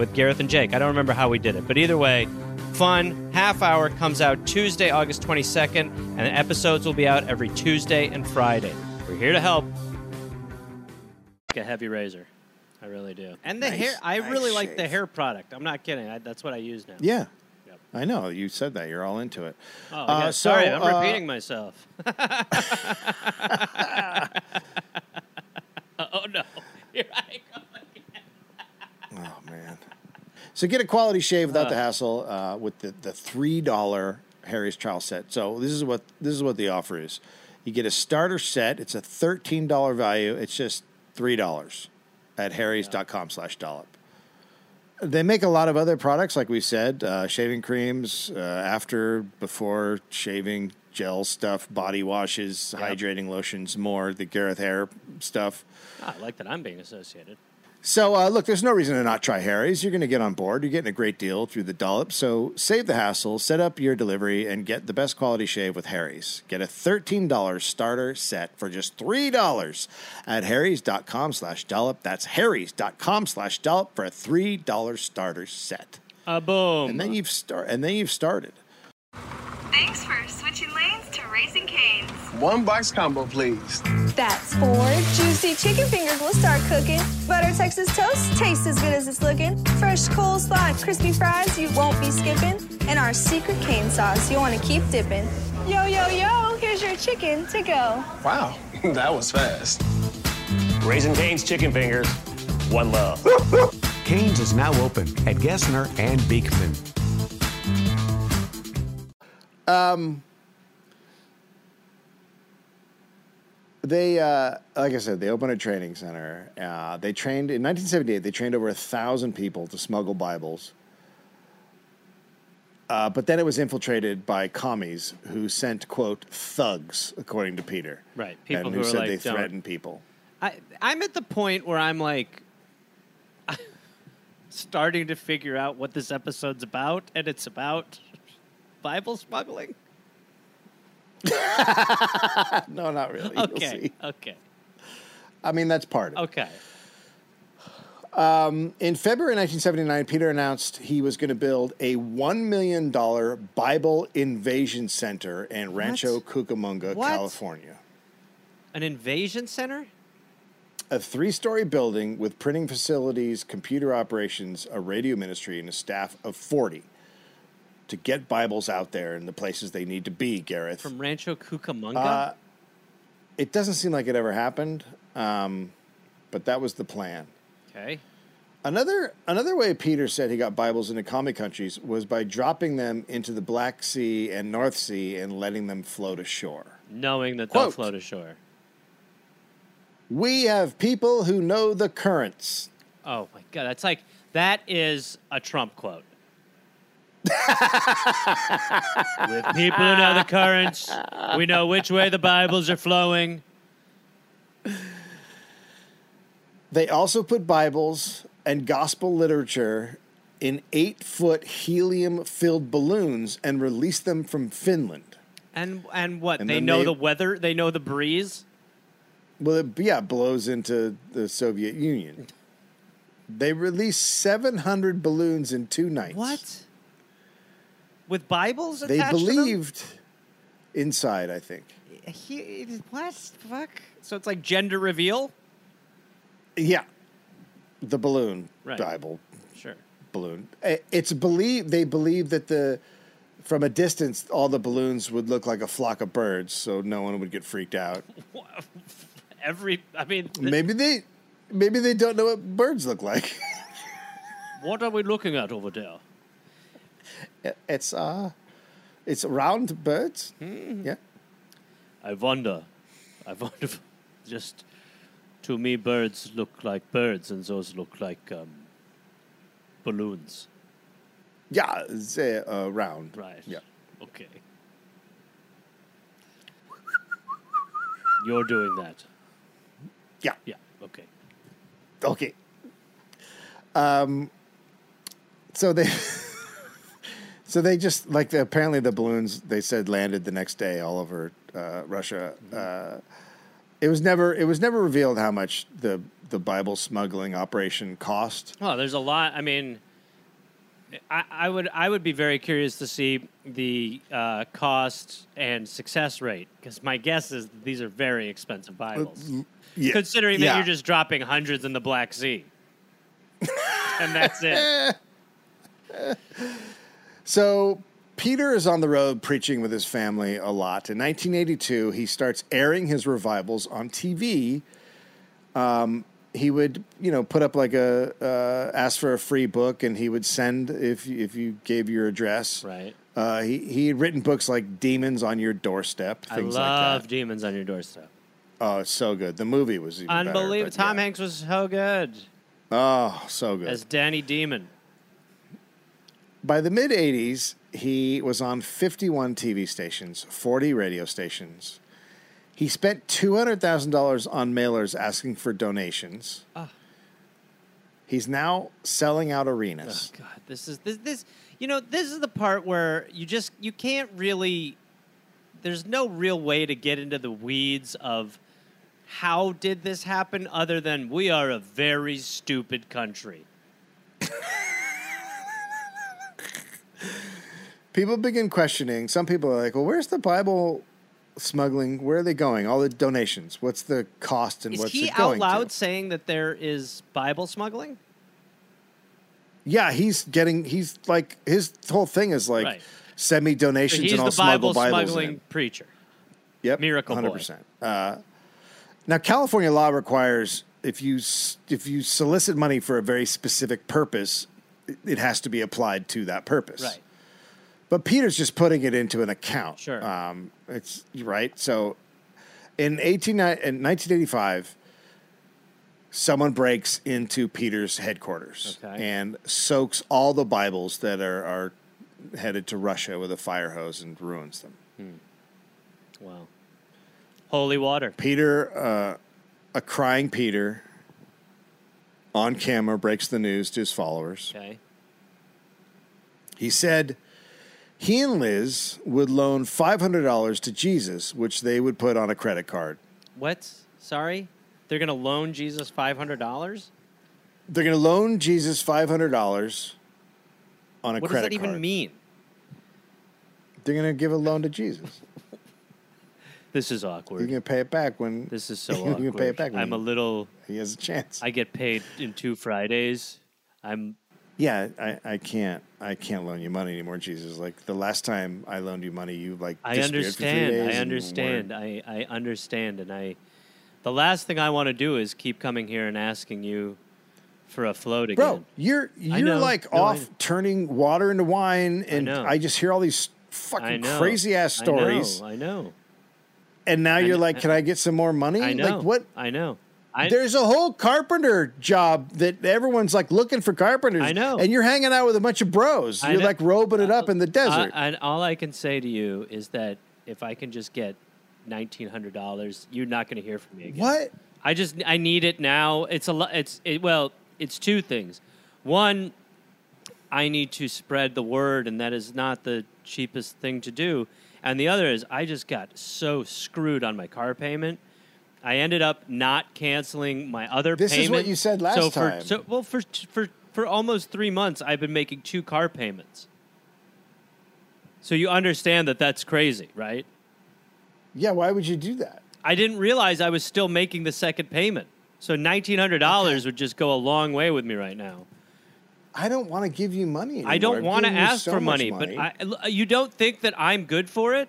with Gareth and Jake. I don't remember how we did it, but either way, fun. Half Hour comes out Tuesday, August 22nd, and the episodes will be out every Tuesday and Friday. We're here to help. A heavy razor. I really do. And the Nice, hair, I nice really like the hair product. I'm not kidding. I, that's what I use now. Yeah. Yep. I know. You said that. You're all into it. Oh, Uh, yeah, sorry, so, I'm uh, repeating myself. *laughs* *laughs* oh no! *laughs* Here I go. Oh man. So get a quality shave without Uh. the hassle uh, with the, the three dollar Harry's trial set. So this is what this is what the offer is. You get a starter set. It's a thirteen dollar value. It's just three dollars at harrys.com slash dollop. They make a lot of other products, like we said, uh, shaving creams, uh, after, before shaving, gel stuff, body washes, Yep. hydrating lotions, more the Gareth hair stuff. Ah, I like that I'm being associated. So, uh, look, there's no reason to not try Harry's. You're going to get on board. You're getting a great deal through the dollop. So, save the hassle, set up your delivery, and get the best quality shave with Harry's. Get a $13 starter set for just $3 at harrys.com slash dollop. That's harrys.com slash dollop for a $3 starter set. A boom. And then you've start and then you've started. Thanks for switching lanes to Raising Canes. One box combo, please. That's four juicy chicken fingers We'll start cooking. Butter Texas toast tastes as good as it's looking. Fresh coleslaw and crispy fries you won't be skipping. And our secret cane sauce You'll want to keep dipping. Yo, yo, yo, here's your chicken to go. Wow, *laughs* that was fast. Raising Cane's chicken fingers. One love. *laughs* Canes is now open at Gessner and Beekman. They, uh, like I said, they opened a training center. Uh, they trained in 1978. They trained over a thousand people to smuggle Bibles. Uh, but then it was infiltrated by commies who sent quote thugs, according to Peter. Right, people and who who, said like, they "Don't." threatened people. I, I'm at the point where I'm like *laughs* starting to figure out what this episode's about, and it's about Bible smuggling. *laughs* No, not really. Okay, okay, I mean, that's part of it. okay. Um, in February 1979, Peter announced he was going to build a $1 million Bible invasion center in Rancho Cucamonga, What? California. An invasion center? A three story building with printing facilities, computer operations, a radio ministry, and a staff of 40 to get Bibles out there in the places they need to be, Gareth. From Rancho Cucamonga? Uh, it doesn't seem like it ever happened, um, but that was the plan. okay. Another another way Peter said he got Bibles into commie countries was by dropping them into the Black Sea and North Sea and letting them float ashore. Knowing that they'll float ashore. We have people who know the currents. Oh my god, that's like that is a Trump quote. With people who know the currents, we know which way the Bibles are flowing. They also put Bibles and gospel literature in eight foot helium filled balloons and released them from Finland. And and what? And they know they- the weather, they know the breeze. Well, it, yeah, it blows into the Soviet Union. They released 700 balloons in two nights. What? With Bibles They attached to them? believed inside, I think. He, what? Fuck. So it's like gender reveal? Yeah. The balloon Right. Bible Sure. balloon. Eh, It's believed they believe that the from a distance all the balloons would look like a flock of birds, so no one would get freaked out. *laughs* Every, I mean, Maybe they maybe they don't know what birds look like. *laughs* what are we looking at over there? It- it's uh it's round birds. Hmm. Yeah. I wonder. I *laughs* wonder just to me birds look like birds and those look like um, balloons. Yeah, uh, uh, round. Right. Yeah. Okay. *laughs* You're doing that. Yeah. Yeah. Okay. Okay. Um. So they. *laughs* so they just like the, apparently the balloons they said landed the next day all over uh, Russia. Uh, it was never it was never revealed how much the the Bible smuggling operation cost. Oh, there's a lot. I mean, I, I would I would be very curious to see the uh, cost and success rate because my guess is these are very expensive Bibles, Yeah, considering that yeah. you're just dropping hundreds in the Black Sea, and that's it. *laughs* So Peter is on the road preaching with his family a lot. In 1982, he starts airing his revivals on TV. Um, he would, you know, put up like a uh, ask for a free book, and he would send if if you gave your address. Right. Uh, he he had written books like Demons on Your Doorstep, I love like that. Demons on Your Doorstep. Oh, it's so good. The movie was Unbelievable. Better, Tom yeah. Hanks was so good Oh, so good. as Danny Demon. By the mid 80s, he was on 51 TV stations, 40 radio stations. He spent $200,000 on mailers asking for donations. Ah. He's now selling out arenas. Oh God, this is this this. You know, this is the part where you just you can't really. There's no real way to get into the weeds of how did this happen, other than we are a very stupid country. *laughs* People begin questioning. Some people are like, well, where's the Bible smuggling? Where are they going? All the donations. What's the cost and Is what's he it out going loud to? saying that there is Bible smuggling? Yeah, he's getting, he's like, his whole thing is like, Right. send me donations He's and I'll the Bible smuggle Bibles smuggling in. preacher. Yep, Miracle hundred percent. Uh, now, California law requires if you if you solicit money for a very specific purpose, it has to be applied to that purpose. Right. But Peter's just putting it into an account. Sure. Um, it's right. So, in eighteen in nineteen eighty five, someone breaks into Peter's headquarters Okay. and soaks all the Bibles that are are headed to Russia with a fire hose and ruins them. Wow. Holy water. Peter, uh, a crying Peter, on camera breaks the news to his followers. Okay. He said he and Liz would loan $500 to Jesus, which they would put on a credit card. What? Sorry? They're going to loan Jesus $500? They're going to loan Jesus $500 on a credit card. What does that even card. mean? They're going to give a loan to Jesus. *laughs* This is awkward. You're going to pay it back when This is *laughs* so you're awkward. going to pay it back when I'm a little. he has a chance. I get paid in two Fridays. I'm. Yeah, I, I can't I can't loan you money anymore, Jesus. Like the last time I loaned you money, you like I disappeared for three understand. days I understand. I, I understand. And I. The last thing I want to do is keep coming here and asking you for a float again. Bro, you're you're know. like No, I- off turning water into wine, and know. I, just hear all these fucking crazy ass stories. I know. I know. And now you're kn- like, "Can I get some more money?" I know. Like what? I know. I, There's a whole carpenter job that everyone's like looking for carpenters. I know. And you're hanging out with a bunch of bros. I You're know. like robing it up in the desert. I, and all I can say to you is that if I can just get nineteen hundred dollars, you're not going to hear from me again. what? I just I need it now. It's a lot. It's it, well, it's two things. One, I need to spread the word, and that is not the cheapest thing to do. And the other is I just got so screwed on my car payment. I ended up not canceling my other This is what you said last so for, time. So well for for for almost three months, I've been making two car payments. So you understand that that's crazy, right? Yeah. Why would you do that? I didn't realize I was still making the second payment. So nineteen hundred dollars would just go a long way with me right now. I don't want to give you money. Anymore. I don't want to ask so for much money, but I, you don't think that I'm good for it?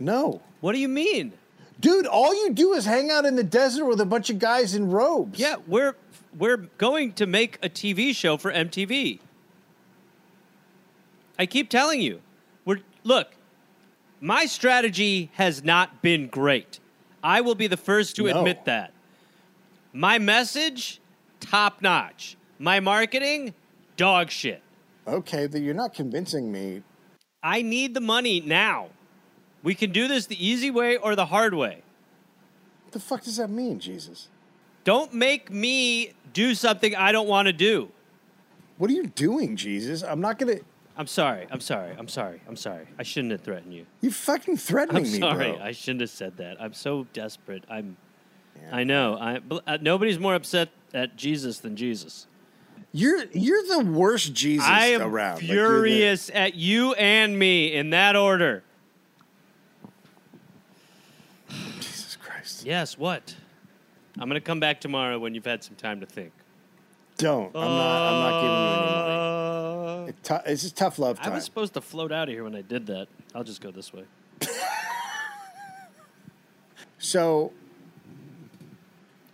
no. What do you mean? Dude, all you do is hang out in the desert with a bunch of guys in robes. Yeah, we're we're going to make a TV show for MTV. I keep telling you. We're look, my strategy has not been great. I will be the first to No. admit that. My message, top notch. My marketing, dog shit. Okay, then you're not convincing me. I need the money now. We can do this the easy way or the hard way. What the fuck does that mean, Jesus? Don't make me do something I don't want to do. What are you doing, Jesus? I'm not gonna. I'm sorry. I'm sorry. I'm sorry. I'm sorry. I shouldn't have threatened you. You fucking threatening I'm me, sorry. bro. I shouldn't have said that. I'm so desperate. I'm. Yeah. I know. I. uh, Nobody's more upset at Jesus than Jesus. You're you're the worst Jesus I am around. Like, the- furious at you and me in that order. Jesus Christ. Yes, what? I'm going to come back tomorrow when you've had some time to think. Don't. I'm not. I'm not giving you any money. Uh, It it's just tough love I was supposed to float out of here when I did that. I'll just go this way. *laughs* So,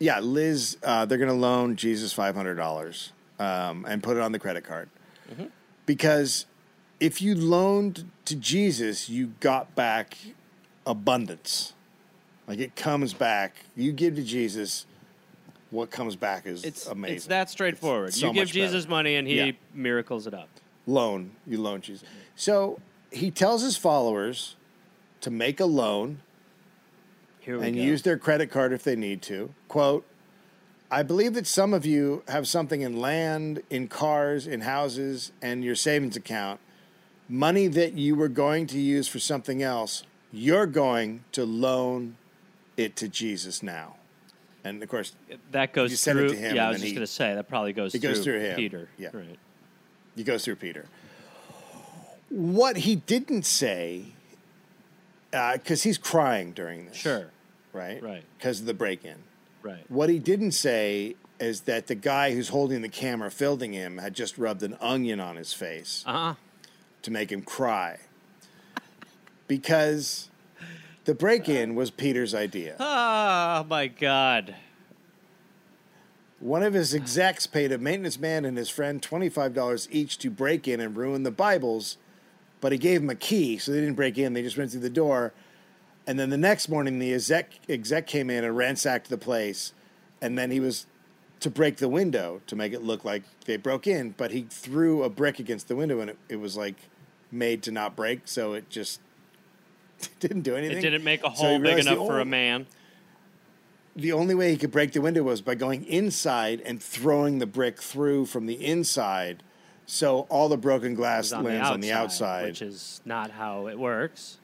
yeah, Liz, uh, they're going to loan Jesus five hundred dollars um, and put it on the credit card because if you loaned to Jesus, you got back abundance. Like it comes back. You give to Jesus, what comes back is It's amazing. It's that straightforward. It's so you give much better. Jesus money and he Yeah. miracles it up. loan. You loan Jesus. So he tells his followers to make a loan and go. use their credit card if they need to. Quote, I believe that some of you have something in land, in cars, in houses, and your savings account. Money that you were going to use for something else, you're going to loan it to Jesus now. And of course, that goes you send it through. to him yeah, I was just going to say that probably goes, it through, goes through him. Peter. Yeah. Right. He goes through Peter. What he didn't say, because he's crying during this. Sure. Right? Right. Because of the break in. Right. What he didn't say is that the guy who's holding the camera filming him had just rubbed an onion on his face Uh huh. to make him cry. Because the break in was Peter's idea. Oh my God. One of his execs paid a maintenance man and his friend $25 each to break in and ruin the Bibles, but he gave them a key, so they didn't break in. They just went through the door. And then the next morning, the exec, exec came in and ransacked the place. And then he was to break the window to make it look like they broke in, but he threw a brick against the window and it, it was like made to not break, so it just *laughs* didn't do anything. It didn't make a So hole big realized the enough for a man. the only way he could break the window was by going inside and throwing the brick through from the inside. So all the broken glass on lands the on the outside. which is not how it works.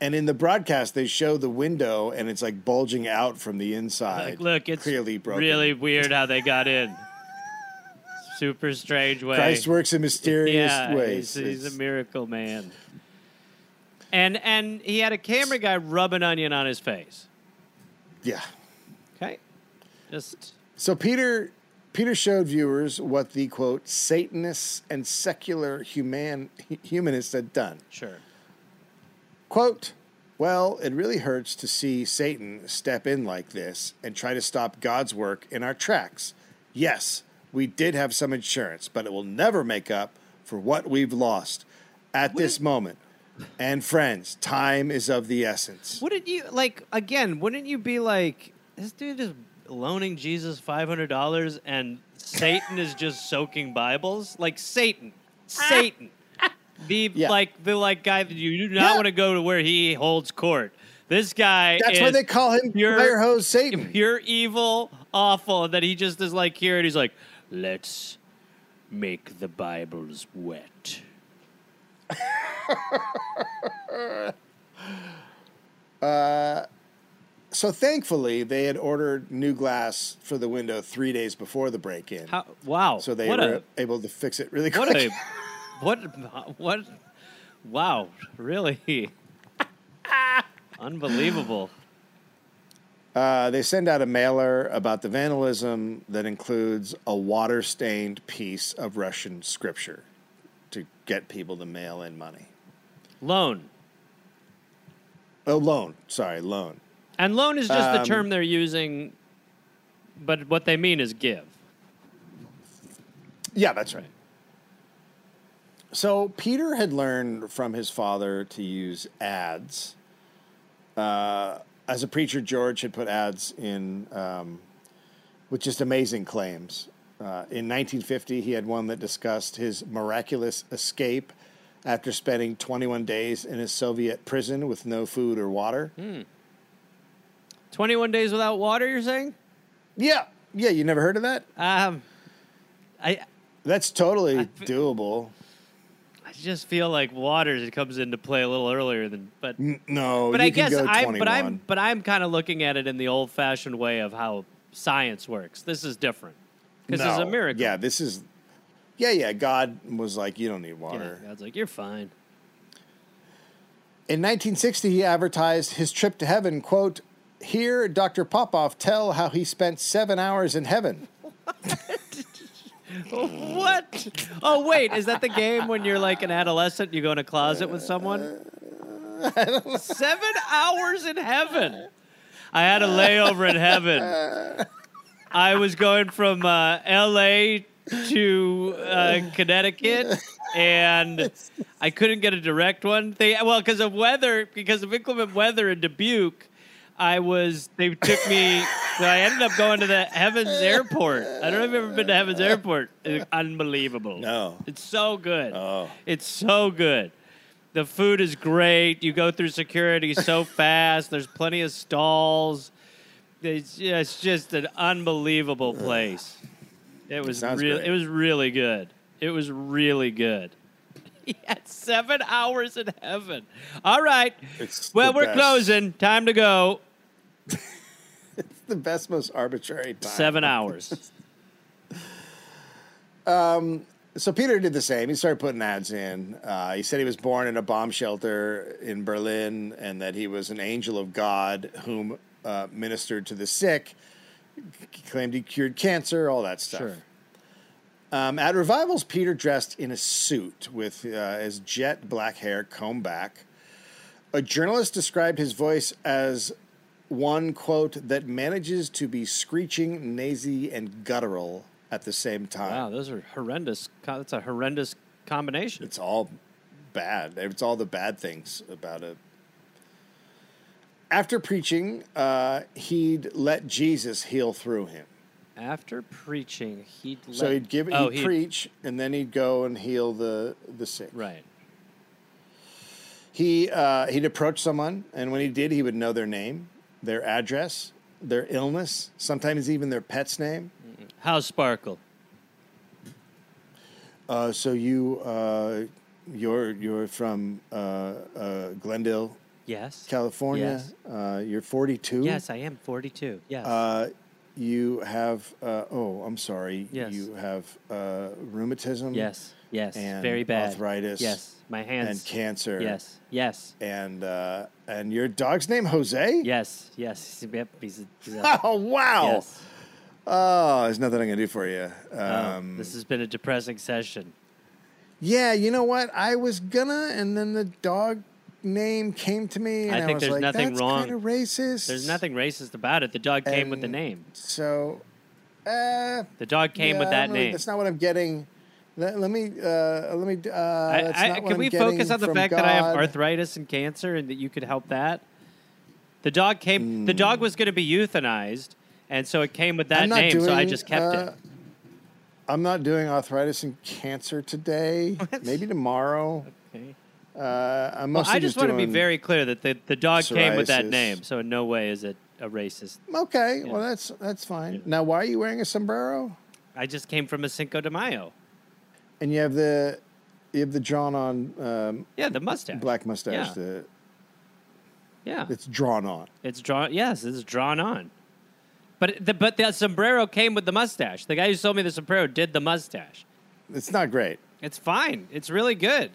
and in the broadcast, they show the window and it's like bulging out from the inside. Like, look, it's clearly broken. really weird how they got in. Super strange way. Christ works in mysterious yeah, ways. He's, he's a miracle man. And and he had a camera guy rub an onion on his face. yeah. Okay, just So Peter Peter showed viewers what the quote Satanists and secular human humanists had done. sure. Quote, well, it really hurts to see Satan step in like this and try to stop God's work in our tracks. Yes, we did have some insurance, but it will never make up for what we've lost at this moment. And friends, time is of the essence. Wouldn't you like again? Wouldn't you be like this dude is loaning Jesus five hundred dollars and Satan is just soaking Bibles? Like Satan, Satan, *laughs* the Yeah. like the like guy that you do not Yeah. want to go to where he holds court. This guy. That's is why they call him pure- Fire Hose Satan. pure evil, awful. That he just is like here and he's like, let's make the Bibles wet. *laughs* So thankfully, they had ordered new glass for the window three days before the break-in. Wow. so they what were a able to fix it really What a *laughs* what what wow, really *laughs* unbelievable. Uh, they send out a mailer about the vandalism that includes a water stained piece of Russian scripture get people to mail in money. Loan. Oh, loan. Sorry, loan. And loan is just the Um, term they're using but what they mean is give. Yeah, that's right. So Peter had learned from his father to use ads. Uh, as a preacher, George had put ads in um, with just amazing claims. Uh, in 1950, he had one that discussed his miraculous escape after spending 21 days in a Soviet prison with no food or water. 21 days without water, you're saying? Yeah, yeah, you never heard of that? Um I That's totally doable. I just feel like water comes into play a little earlier than but N- No, but I guess I'm but I'm but I'm kind of looking at it in the old-fashioned way of how science works. This is different. Because it's a miracle. Yeah, this is. Yeah, yeah. God was like, you don't need Yeah, water. God's like, you're fine. In 1960, he advertised his trip to heaven. "Quote: Here, Dr. Popoff tell how he spent seven hours in heaven." *laughs* What? Oh wait, is that the game when you're like an adolescent? You go in a closet with someone. *laughs* Seven hours in heaven. I had a layover in heaven. *laughs* I was going from uh, L.A. to uh, Connecticut, and I couldn't get a direct one. They well because of weather, because of inclement weather in Dubuque. I was. They took me. So I ended up going to the Heavens Airport. I don't know if you've ever been to Heavens Airport. It's unbelievable. No. It's so good. Oh. It's so good. The food is great. You go through security so fast. There's plenty of stalls. It's just, it's just an unbelievable place. It was sounds real. great. It was really good. It was really good. *laughs* He had seven hours in heaven. All right. It's well, the we're best. closing. Time to go. *laughs* It's the best, most arbitrary time. Seven hours. *laughs* So Peter did the same. He started putting ads in. Uh, he said he was born in a bomb shelter in Berlin, and that he was an angel of God whom uh, ministered to the sick. Claimed he cured cancer, all that stuff. Sure. Um, at revivals, Peter dressed in a suit with uh, his jet black hair combed back. A journalist described his voice as one quote that manages to be screeching, nasy, and guttural at the same time. Wow, those are horrendous. That's a horrendous combination. It's all bad. It's all the bad things about it. After preaching, uh, he'd let Jesus heal through him. After preaching, he'd let, So he'd give, he'd oh, he'd- preach, and then he'd go and heal the the sick. Right. He uh, he'd approach someone, and when he did, he would know their name, their address, their illness, sometimes even their pet's name. How's Sparkle? Uh, so you uh, you're you're from uh, uh, Glendale, Yes. California. Yes. Uh, you're 42. Yes, I am 42. Yes. Uh, you have uh, oh, I'm sorry. Yes. You have uh, rheumatism. yes. Yes. and Very bad. arthritis. Yes. My hands. and cancer. Yes. Yes. And uh, and your dog's name Jose. Yes. Yes. Yep. He's a, he's a, *laughs* Oh wow. yes. Oh, there's nothing I can do for you. Oh, Um, this has been a depressing session. yeah, you know what? I was gonna, and then the dog name came to me, and I I, think there's like, nothing "That's wrong. kind of racist." There's nothing racist about it. The dog came with the name. So, uh, The dog came yeah, with that really- name. That's not what I'm getting. Let, let me, uh, let me. Uh, I, I, can I'm we focus on the fact that I have arthritis and cancer and that you could help that? The dog came. The Hmm. dog was going to be euthanized, and so it came with that name. so I just kept uh, it. I'm not doing arthritis and cancer today. *laughs* Maybe tomorrow. Okay. Uh, Well, I just want to be very clear that the, the dog came with that name, so in no way is it a racist. Okay, Yeah. well that's that's fine. Now, why are you wearing a sombrero? I just came from a Cinco de Mayo. And you have the you have the drawn on um, Yeah, the mustache. black mustache. Yeah. The, Yeah, it's drawn on. it's drawn. Yes, it's drawn on. But the, but the sombrero came with the mustache. The guy who sold me the sombrero did the mustache. It's not great. It's fine. It's really good.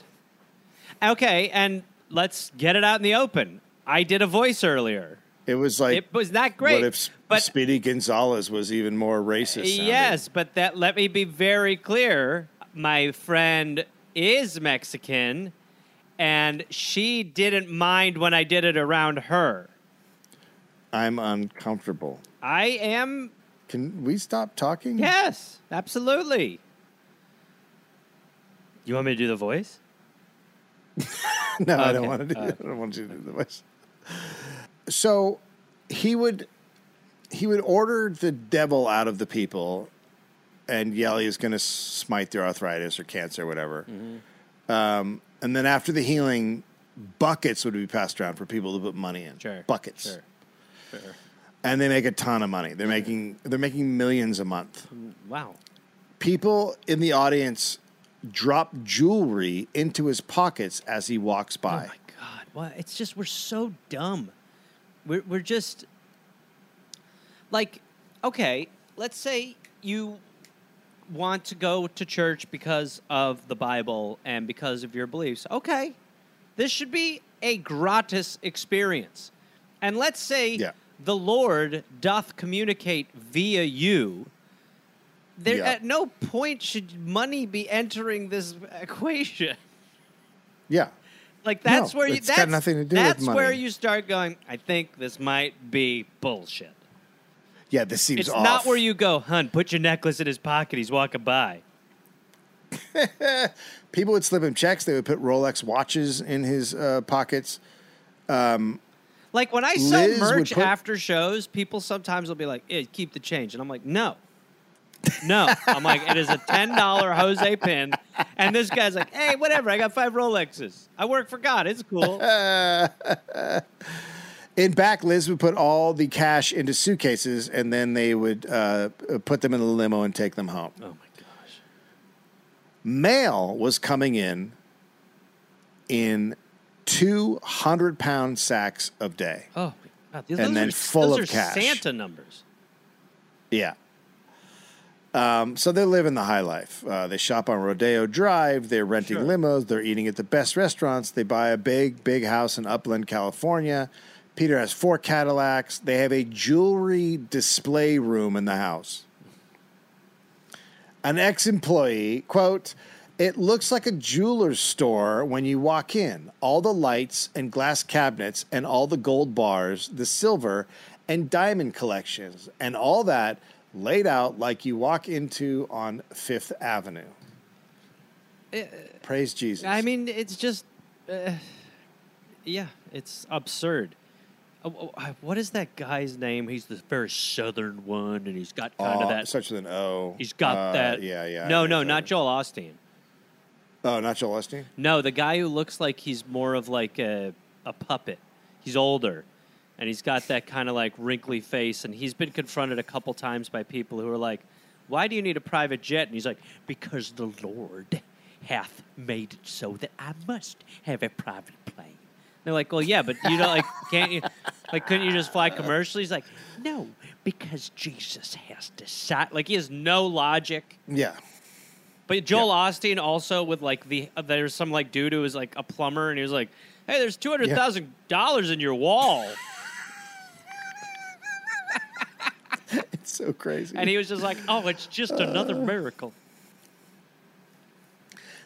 Okay, and let's get it out in the open. I did a voice earlier. It was like It was not great. What if but Speedy Gonzalez was even more racist? sounding? yes, but that let me be very clear. My friend is Mexican, and she didn't mind when I did it around her. I'm uncomfortable. I am Can we stop talking? yes, absolutely. You want me to do the voice? *laughs* no, I don't want to do. all I don't want you to do the voice. So he would he would order the devil out of the people and yell he's going to smite their arthritis or cancer or whatever. Mm-hmm. Um, and then after the healing, buckets would be passed around for people to put money in. Sure. buckets. Sure. Sure. And they make a ton of money. They're making they're making millions a month. Wow. People in the audience drop jewelry into his pockets as he walks oh by. Oh my god! What? It's just we're so dumb. We're we're just like, okay. Let's say you want to go to church because of the Bible and because of your beliefs. Okay. This should be a gratis experience. And let's say Yeah. the Lord doth communicate via you. There, Yeah. At no point should money be entering this equation. Yeah. Like that's No, where you. it's got That's, nothing to do with That's where you start going. I think this might be bullshit. Yeah, this seems It's off. not where you go, hun. Put your necklace in his pocket. He's walking by. *laughs* People would slip him checks. They would put Rolex watches in his uh, pockets. Like when I sell Liz merch put- after shows, people sometimes will be like, "Eh, keep the change," and I'm like, "No, no." I'm like, "It is a ten dollar Jose pin," and this guy's like, "Hey, whatever. I got five Rolexes. I work for God. It's cool." *laughs* In back, Liz would put all the cash into suitcases, and then they would uh, put them in the limo and take them home. oh my gosh. Mail was coming in in two hundred pound sacks of day. Oh, God. Those And then are, full those of cash. Santa numbers. Yeah. Um, so they're living the high life. Uh, they shop on Rodeo Drive. They're renting Sure. limos. They're eating at the best restaurants. They buy a big, big house in Upland, California. Peter has four Cadillacs. They have a jewelry display room in the house. An ex employee, quote, it looks like a jeweler's store when you walk in. All the lights and glass cabinets and all the gold bars, the silver and diamond collections, and all that laid out like you walk into on Fifth Avenue. Praise Jesus. I mean, it's just, uh, yeah, it's absurd. Uh, uh, What is that guy's name? He's the very southern one, and he's got kind Oh, of that. Such an O. He's got Uh, that. Yeah, yeah. No, no, not Joel Osteen. Oh, not Joel Osteen? No, the guy who looks like he's more of like a a puppet. He's older, and he's got that kind of like wrinkly face, and he's been confronted a couple times by people who are like, "Why do you need a private jet?" And he's like, "Because the Lord hath made it so that I must have a private plane." They're like, "Well, yeah, but you don't like, can't you? Like, couldn't you just fly commercially?" He's like, "No, because Jesus has decided." Like, he has no logic. Yeah. But Joel Osteen also with like the uh, there's some like dude who was like a plumber and he was like, "Hey, there's two hundred thousand dollars in your wall," *laughs* It's so crazy. and he was just like, "Oh, it's just another *sighs* miracle."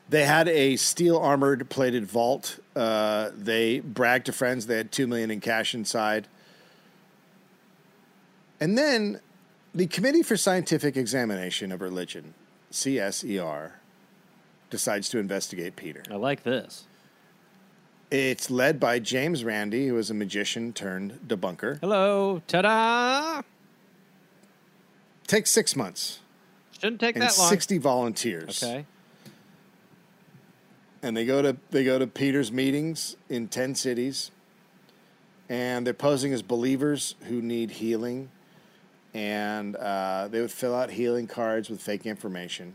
They had a steel armored plated vault. Uh, they bragged to friends they had two million in cash inside. And then the Committee for Scientific Examination of Religion, CSER, decides to investigate Peter. I like this. It's led by James Randi, who is a magician turned debunker. Hello, ta-da! Takes six months Shouldn't take that long. sixty volunteers. Okay. and they go to they go to Peter's meetings in ten cities, and they're posing as believers who need healing, and uh, they would fill out healing cards with fake information.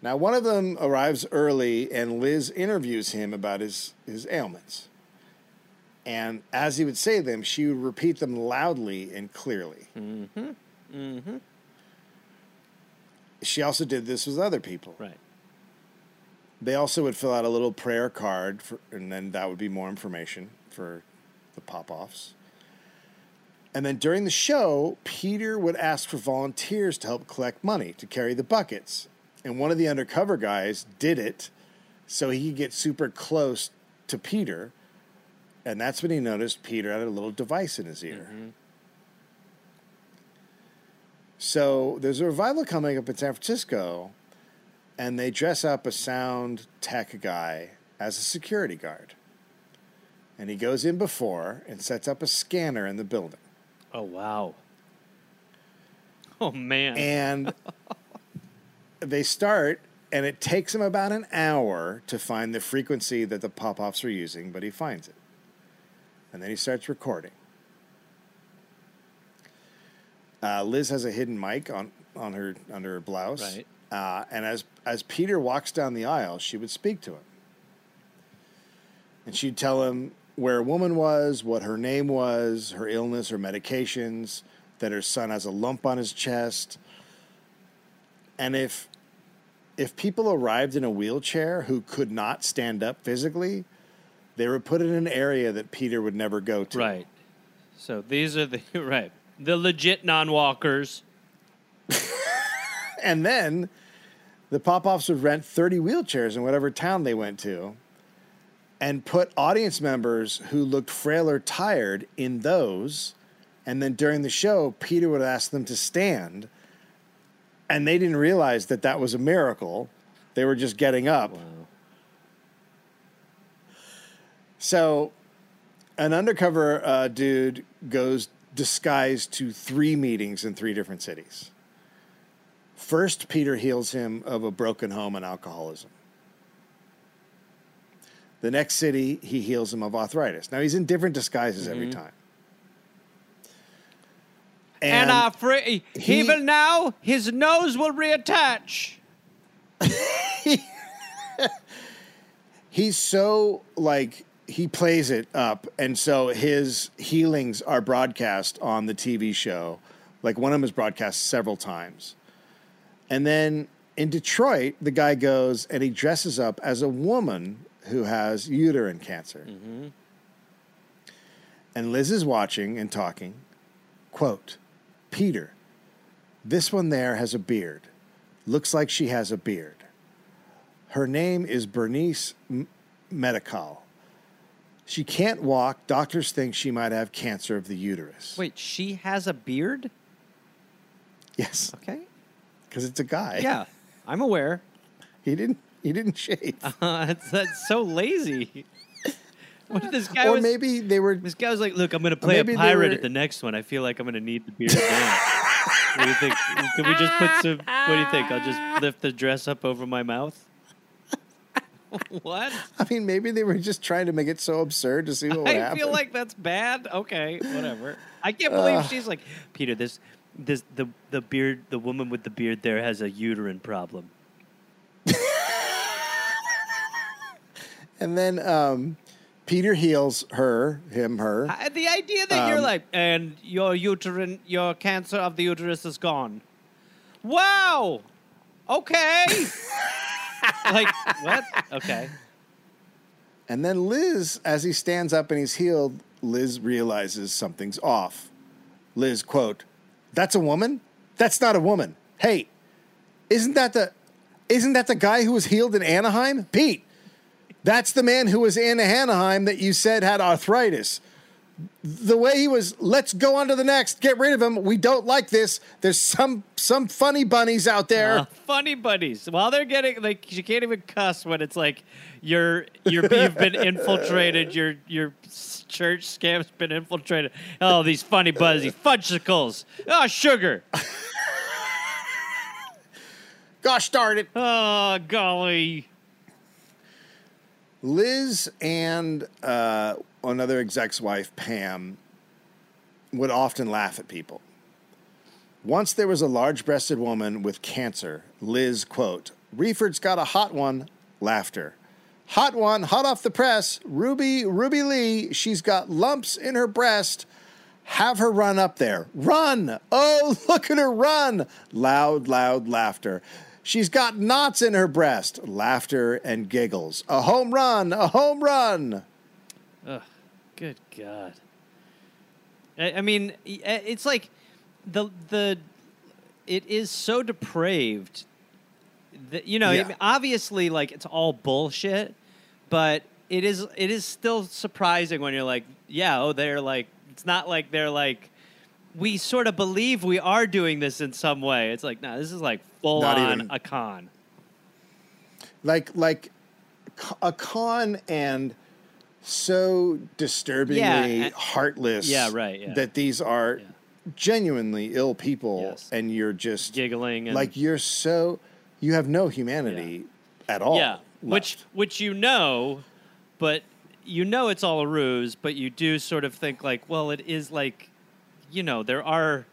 Now, one of them arrives early, and Liz interviews him about his his ailments. And as he would say them, she would repeat them loudly and clearly. Mm-hmm. Mm-hmm. She also did this with other people. Right. They also would fill out a little prayer card, for, and then that would be more information for the Popoffs. And then during the show, Peter would ask for volunteers to help collect money to carry the buckets. And one of the undercover guys did it so he could get super close to Peter. And that's when he noticed Peter had a little device in his ear. So there's a revival coming up in San Francisco and they dress up a sound tech guy as a security guard. And he goes in before and sets up a scanner in the building. Oh wow. Oh man. And *laughs* they start, and it takes him about an hour to find the frequency that the Popoffs are using, but he finds it. And then he starts recording. Uh, Liz has a hidden mic on, on her under her blouse. Right. Uh, and as as Peter walks down the aisle, she would speak to him. And she'd tell him where a woman was, what her name was, her illness, her medications, that her son has a lump on his chest. And if if people arrived in a wheelchair who could not stand up physically, they were put in an area that Peter would never go to. Right. So these are the *laughs* right the legit non-walkers. *laughs* And then the Popoffs would rent 30 wheelchairs in whatever town they went to and put audience members who looked frail or tired in those. And then during the show, Peter would ask them to stand. And they didn't realize that that was a miracle. They were just getting up. So, an undercover uh, dude goes disguised to three meetings in three different cities. First, Peter heals him of a broken home and alcoholism. The next city, he heals him of arthritis. Now, he's in different disguises every time. And, uh, free, he- even now, his nose will reattach. *laughs* he's so like he plays it up and so his healings are broadcast on the tv show. Like one of them is broadcast several times. And then in detroit the guy goes and he dresses up as a woman who has uterine cancer. Mm-hmm. And liz is watching and talking. Quote peter this one there has a beard. Looks like she has a beard. Her name is Bernice M- Medical. She can't walk. Doctors think she might have cancer of the uterus. Wait, she has a beard? Yes, Okay. because it's a guy. Yeah, I'm aware. he didn't. He didn't shave. Uh, *laughs* that's, that's so lazy. What did this guy or was, maybe they were. this guy was like, "Look, I'm going to play a pirate were- at the next one. I feel like I'm going to need the beard again." what do you think? Can we just put some? What do you think? I'll just lift the dress up over my mouth. *laughs* what? I mean, maybe they were just trying to make it so absurd to see what would I happen. feel like that's bad. Okay, whatever. I can't believe Uh. she's like, Peter. This, this, the the beard, the woman with the beard there has a uterine problem. *laughs* and then um, Peter heals her, him, her. I, the idea that you're Um, like, and your uterine, your cancer of the uterus is gone. Wow. Okay. *laughs* *laughs* like what? Okay. And then Liz, as he stands up and he's healed, Liz realizes something's off. Liz, quote, That's a woman? That's not a woman. Hey, isn't that the isn't that the guy who was healed in Anaheim? Pete. That's the man who was in Anaheim that you said had arthritis. The way he was, let's go on to the next. Get rid of him. We don't like this. There's some some funny bunnies out there. Uh, funny bunnies. While they're getting like, you can't even cuss when it's like you're you're you've been *laughs* infiltrated. Your your church scam's been infiltrated. Oh, these funny these fudgesicles. Oh, sugar. *laughs* Gosh darn it. Oh, golly. Liz and uh, another exec's wife, Pam, would often laugh at people. Once there was a large breasted woman with cancer. Liz, quote, Reeford's got a hot one, laughter. Hot one, hot off the press. Ruby, Ruby Lee, she's got lumps in her breast. Have her run up there. Run! Oh, *laughs* look at her run! Loud, loud laughter. She's got knots in her breast. Laughter and giggles. A home run! A home run! Ugh, good God. I, I mean, i- uh, it's like the the it is so depraved that you know, I mean, obviously, like it's all bullshit, but it is it is still surprising when you're like, yeah, oh, they're like, it's not like they're like. We sort of believe we are doing this in some way. It's like, no, this is like full Not on even- a con. Like, like a con and so disturbingly Yeah, and- heartless. Yeah, right, yeah. That these are genuinely ill people, Yes. and you're just Giggling and like you're so you have no humanity at all. Yeah, left. which which you know, but you know it's all a ruse. But you do sort of think like, well, it is like, you know, there are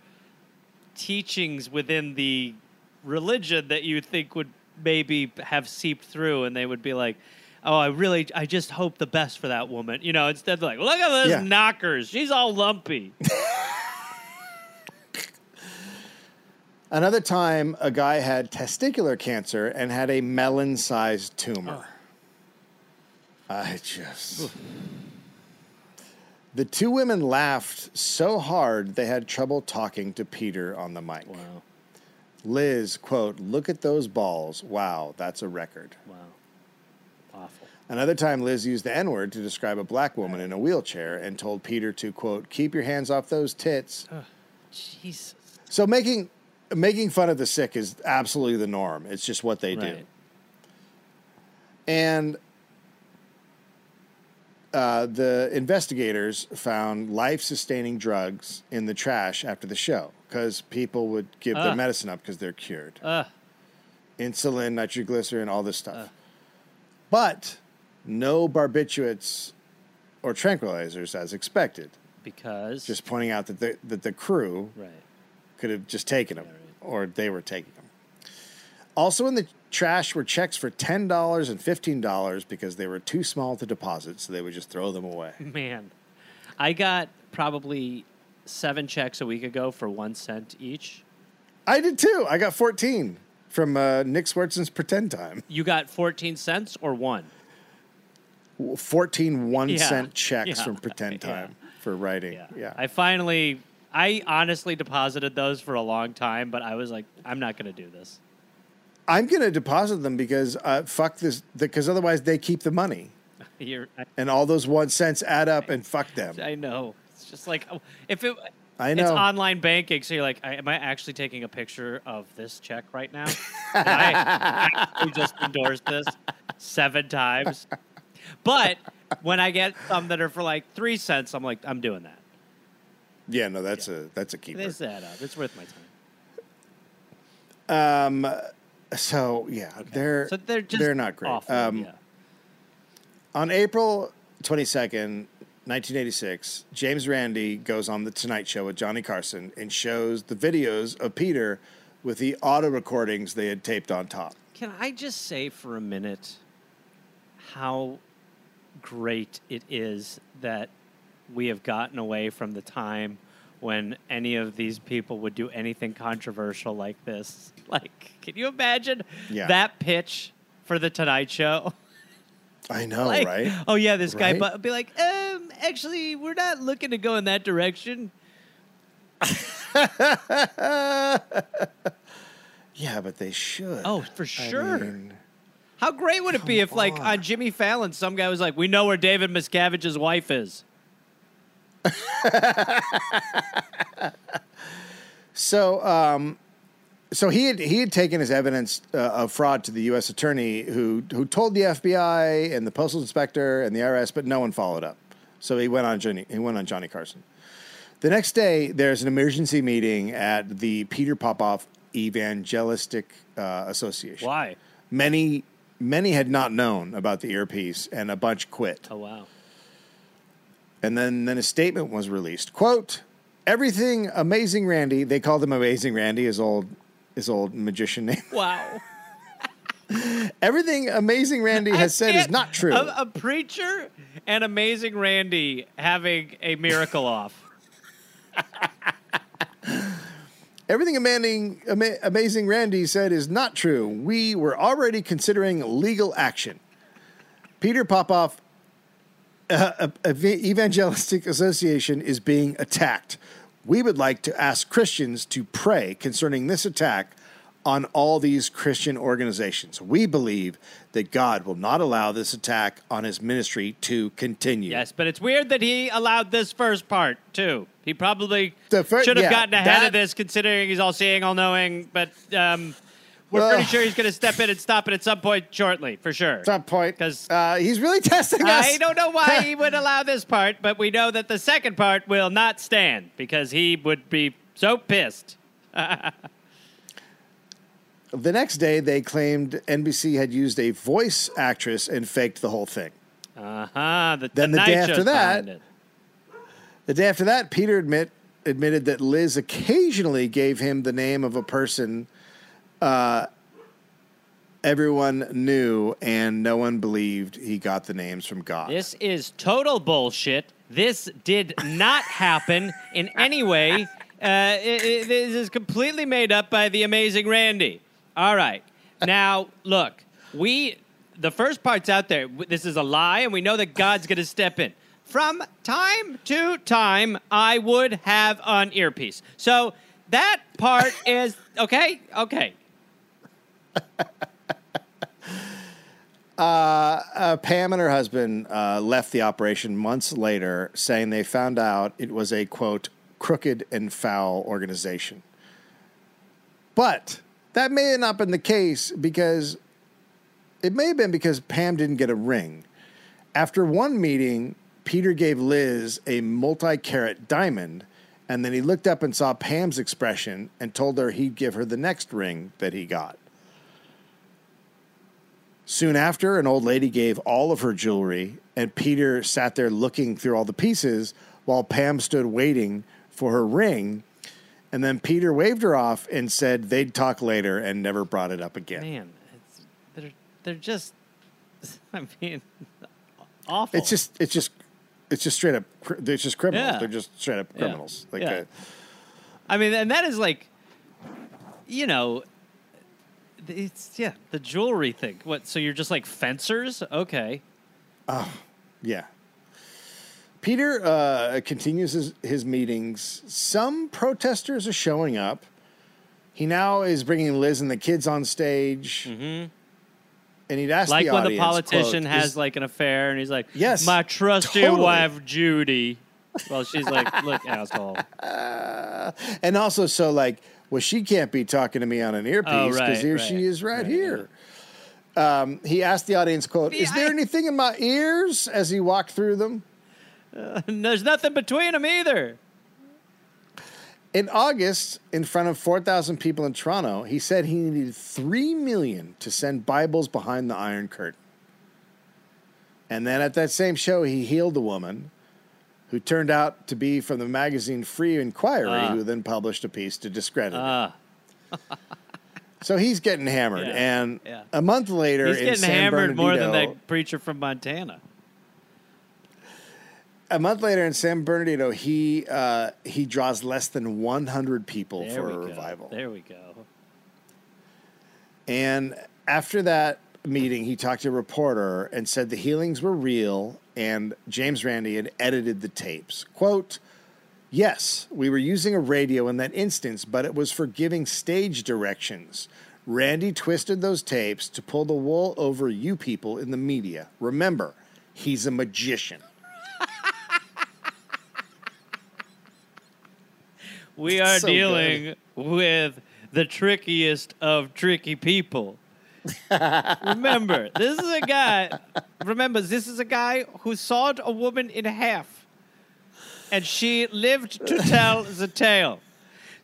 teachings within the religion that you think would maybe have seeped through, and they would be like. Oh, I really, I just hope the best for that woman. You know, instead of like, look at those Yeah. knockers. She's all lumpy. *laughs* Another time, a guy had testicular cancer and had a melon sized tumor. I just. The two women laughed so hard they had trouble talking to Peter on the mic. Wow. Liz, quote, look at those balls. Wow, that's a record. Wow. Awful. Another time, Liz used the N word to describe a black woman in a wheelchair and told Peter to, quote, keep your hands off those tits. Jesus. So making making fun of the sick is absolutely the norm. It's just what they do. And uh, the investigators found life sustaining drugs in the trash after the show because people would give their Ah. medicine up because they're cured. Ugh. Insulin, nitroglycerin, all this stuff. But no barbiturates or tranquilizers as expected. Because. Just pointing out that the, that the crew Right. could have just taken them or they were taking them. Also in the trash were checks for $10 and $15 because they were too small to deposit, so they would just throw them away. *laughs* Man, I got probably seven checks a week ago for one cent each. I did too. I got 14 from uh, Nick Swardson's Pretend Time. You got 14 cents or one? 14 one Yeah. cent checks Yeah. from Pretend Time for writing. Yeah. I finally, I honestly deposited those for a long time, but I was like, I'm not going to do this. I'm going to deposit them because uh, fuck this, because otherwise they keep the money. *laughs* You're, I, And all those one cents add up and fuck them. I know. It's just like, oh, if it, I It's online banking, so you're like, I, am I actually taking a picture of this check right now? I actually just endorsed this seven times. But when I get some that are for like three cents, I'm like, I'm doing that. Yeah, no, that's a that's a keeper. This that up. It's worth my time. Um, so yeah, they're So they're just they're not great. awful, um, yeah. On April twenty second, nineteen eighty six, James Randi goes on the Tonight Show with Johnny Carson and shows the videos of Peter with the auto recordings they had taped on top. Can I just say for a minute how great it is that we have gotten away from the time when any of these people would do anything controversial like this? Like, can you imagine Yeah. that pitch for the Tonight Show? *laughs* I know, Like, right? Oh yeah, this guy Right? but be like, um, actually, we're not looking to go in that direction. *laughs* Yeah, but they should. Oh, for I sure. mean, How great would it be if, like, on Jimmy Fallon, some guy was like, "We know where David Miscavige's wife is." *laughs* So, um, so he had he had taken his evidence uh, of fraud to the U.S. attorney, who who told the FBI and the postal inspector and the IRS, but no one followed up. So he went on Johnny he went on Johnny Carson. The next day, there's an emergency meeting at the Peter Popoff Evangelistic uh, Association. Why? Many many had not known about the earpiece, and a bunch quit. Oh wow. And then, then a statement was released. Quote, everything amazing Randi, they called him amazing Randi, his old his old magician name. *laughs* Wow. Everything amazing Randi has said is can't- true. A, a preacher and amazing Randi having a miracle off. *laughs* Everything amazing, ama- amazing Randi said is not true. We were already considering legal action. Peter Popoff uh, uh, Evangelistic Association is being attacked. We would like to ask Christians to pray concerning this attack on all these Christian organizations. We believe that God will not allow this attack on his ministry to continue. Yes, but it's weird that he allowed this first part too. He probably fir- should have yeah, gotten ahead that- of this, considering he's all seeing, all knowing. But um, we're pretty sure he's going to step in and stop it at some point shortly, for sure. Some point, because uh, he's really *laughs* testing us. I don't know why he *laughs* would allow this part, but we know that the second part will not stand because he would be so pissed. *laughs* The next day, they claimed NBC had used a voice actress and faked the whole thing. Uh huh. The Then the Tonight day after that- The day after that, Peter admit admitted that Liz occasionally gave him the name of a person uh, everyone knew, and no one believed he got the names from God. This is total bullshit. This did not happen in any way. Uh, it, it, this is completely made up by the amazing Randi. All right. Now, look, we the first part's out there. This is a lie, and we know that God's going to step in. From time to time, I would have an earpiece. So that part is okay. Okay. Uh, Pam and her husband uh, left the operation months later, saying they found out it was a quote crooked and foul organization. But that may have not been the case because it may have been because Pam didn't get a ring. After one meeting, Peter gave Liz a multi carat diamond, and then he looked up and saw Pam's expression and told her he'd give her the next ring that he got. Soon after, an old lady gave all of her jewelry, and Peter sat there looking through all the pieces while Pam stood waiting for her ring. And then Peter waved her off and said they'd talk later and never brought it up again. Man, it's, they're they're just. *laughs* I mean, awful. It's just, it's just, it's just straight up. It's just criminals. Yeah. They're just straight up Yeah. criminals. Like, Yeah. uh, I mean, and that is like, you know, it's yeah, the jewelry thing. What? So you're just like fencers? Okay. Oh, yeah. Peter uh, continues his, his meetings. Some protesters are showing up. He now is bringing Liz and the kids on stage. Mm-hmm. And he'd ask like the when the politician quote, has "Is- like an affair, and he's like, Yes, my trusty totally. wife Judy." Well, she's like, *laughs* "Look, asshole." and also so like, well, she can't be talking to me on an earpiece Oh, because right, here right, she is right, right, here. Um, he asked the audience, "quote Is there anything in my ears?" As he walked through them. And there's nothing between them either. In August, in front of 4,000 people in Toronto, he said he needed 3 million to send Bibles behind the Iron Curtain. And then at that same show, he healed a woman who turned out to be from the magazine Free Inquiry, Ah. who then published a piece to discredit him. Ah, So he's getting hammered. Yeah, And yeah. a month later, he's in getting San hammered more than that preacher from Montana. A month later in San Bernardino, he uh, he draws less than 100 people There for a go. revival. There we go. And after that meeting, he talked to a reporter and said the healings were real and James Randi had edited the tapes. Quote, Yes, we were using a radio in that instance, but it was for giving stage directions. Randi twisted those tapes to pull the wool over you people in the media. Remember, he's a magician. We are So dealing with the trickiest of tricky people. Remember, *laughs* this is a guy. Remember, this is a guy who sawed a woman in half, and she lived to tell the tale.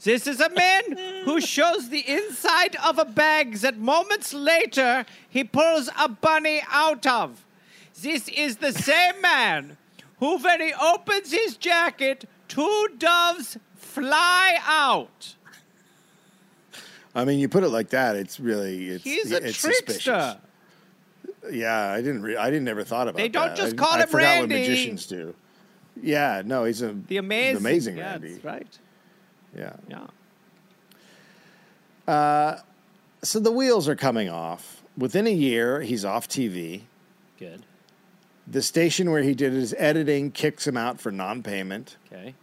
This is a man who shows the inside of a bag that moments later he pulls a bunny out of. This is the same man who, when he opens his jacket, two doves fly out. I mean, you put it like that, it's really it's He's a it's trickster. suspicious. Yeah, I didn't. Re- I didn't ever thought about. It. They don't that. just I, call I him forgot Randi. what magicians do. Yeah, no, he's a The amazing, amazing yeah, Randi. right. Yeah. Yeah. Uh, so the wheels are coming off. Within a year, he's off TV. Good. The station where he did his editing kicks him out for non-payment. Okay.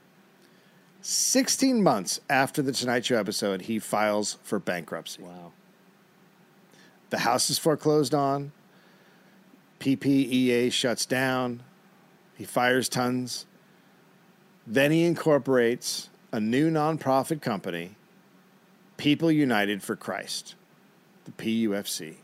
16 months after the Tonight Show episode, he files for bankruptcy. Wow. The house is foreclosed on. PPEA shuts down. He fires tons. Then he incorporates a new nonprofit company, People United for Christ, the PUFC.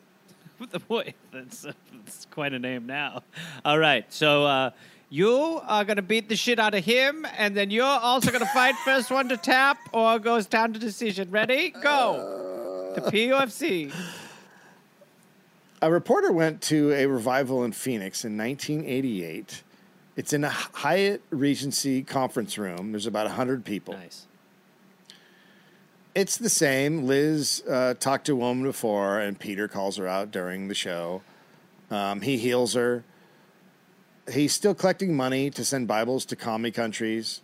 Boy, *laughs* that's, that's quite a name now. All right. So uh, you are going to beat the shit out of him, and then you're also going to fight first one to tap or goes down to decision. Ready? Go. The PUFC. A reporter went to a revival in Phoenix in 1988. It's in a Hyatt Regency conference room. There's about 100 people. Nice. It's the same. Liz uh, talked to a woman before, and Peter calls her out during the show. Um, he heals her. He's still collecting money to send Bibles to commie countries.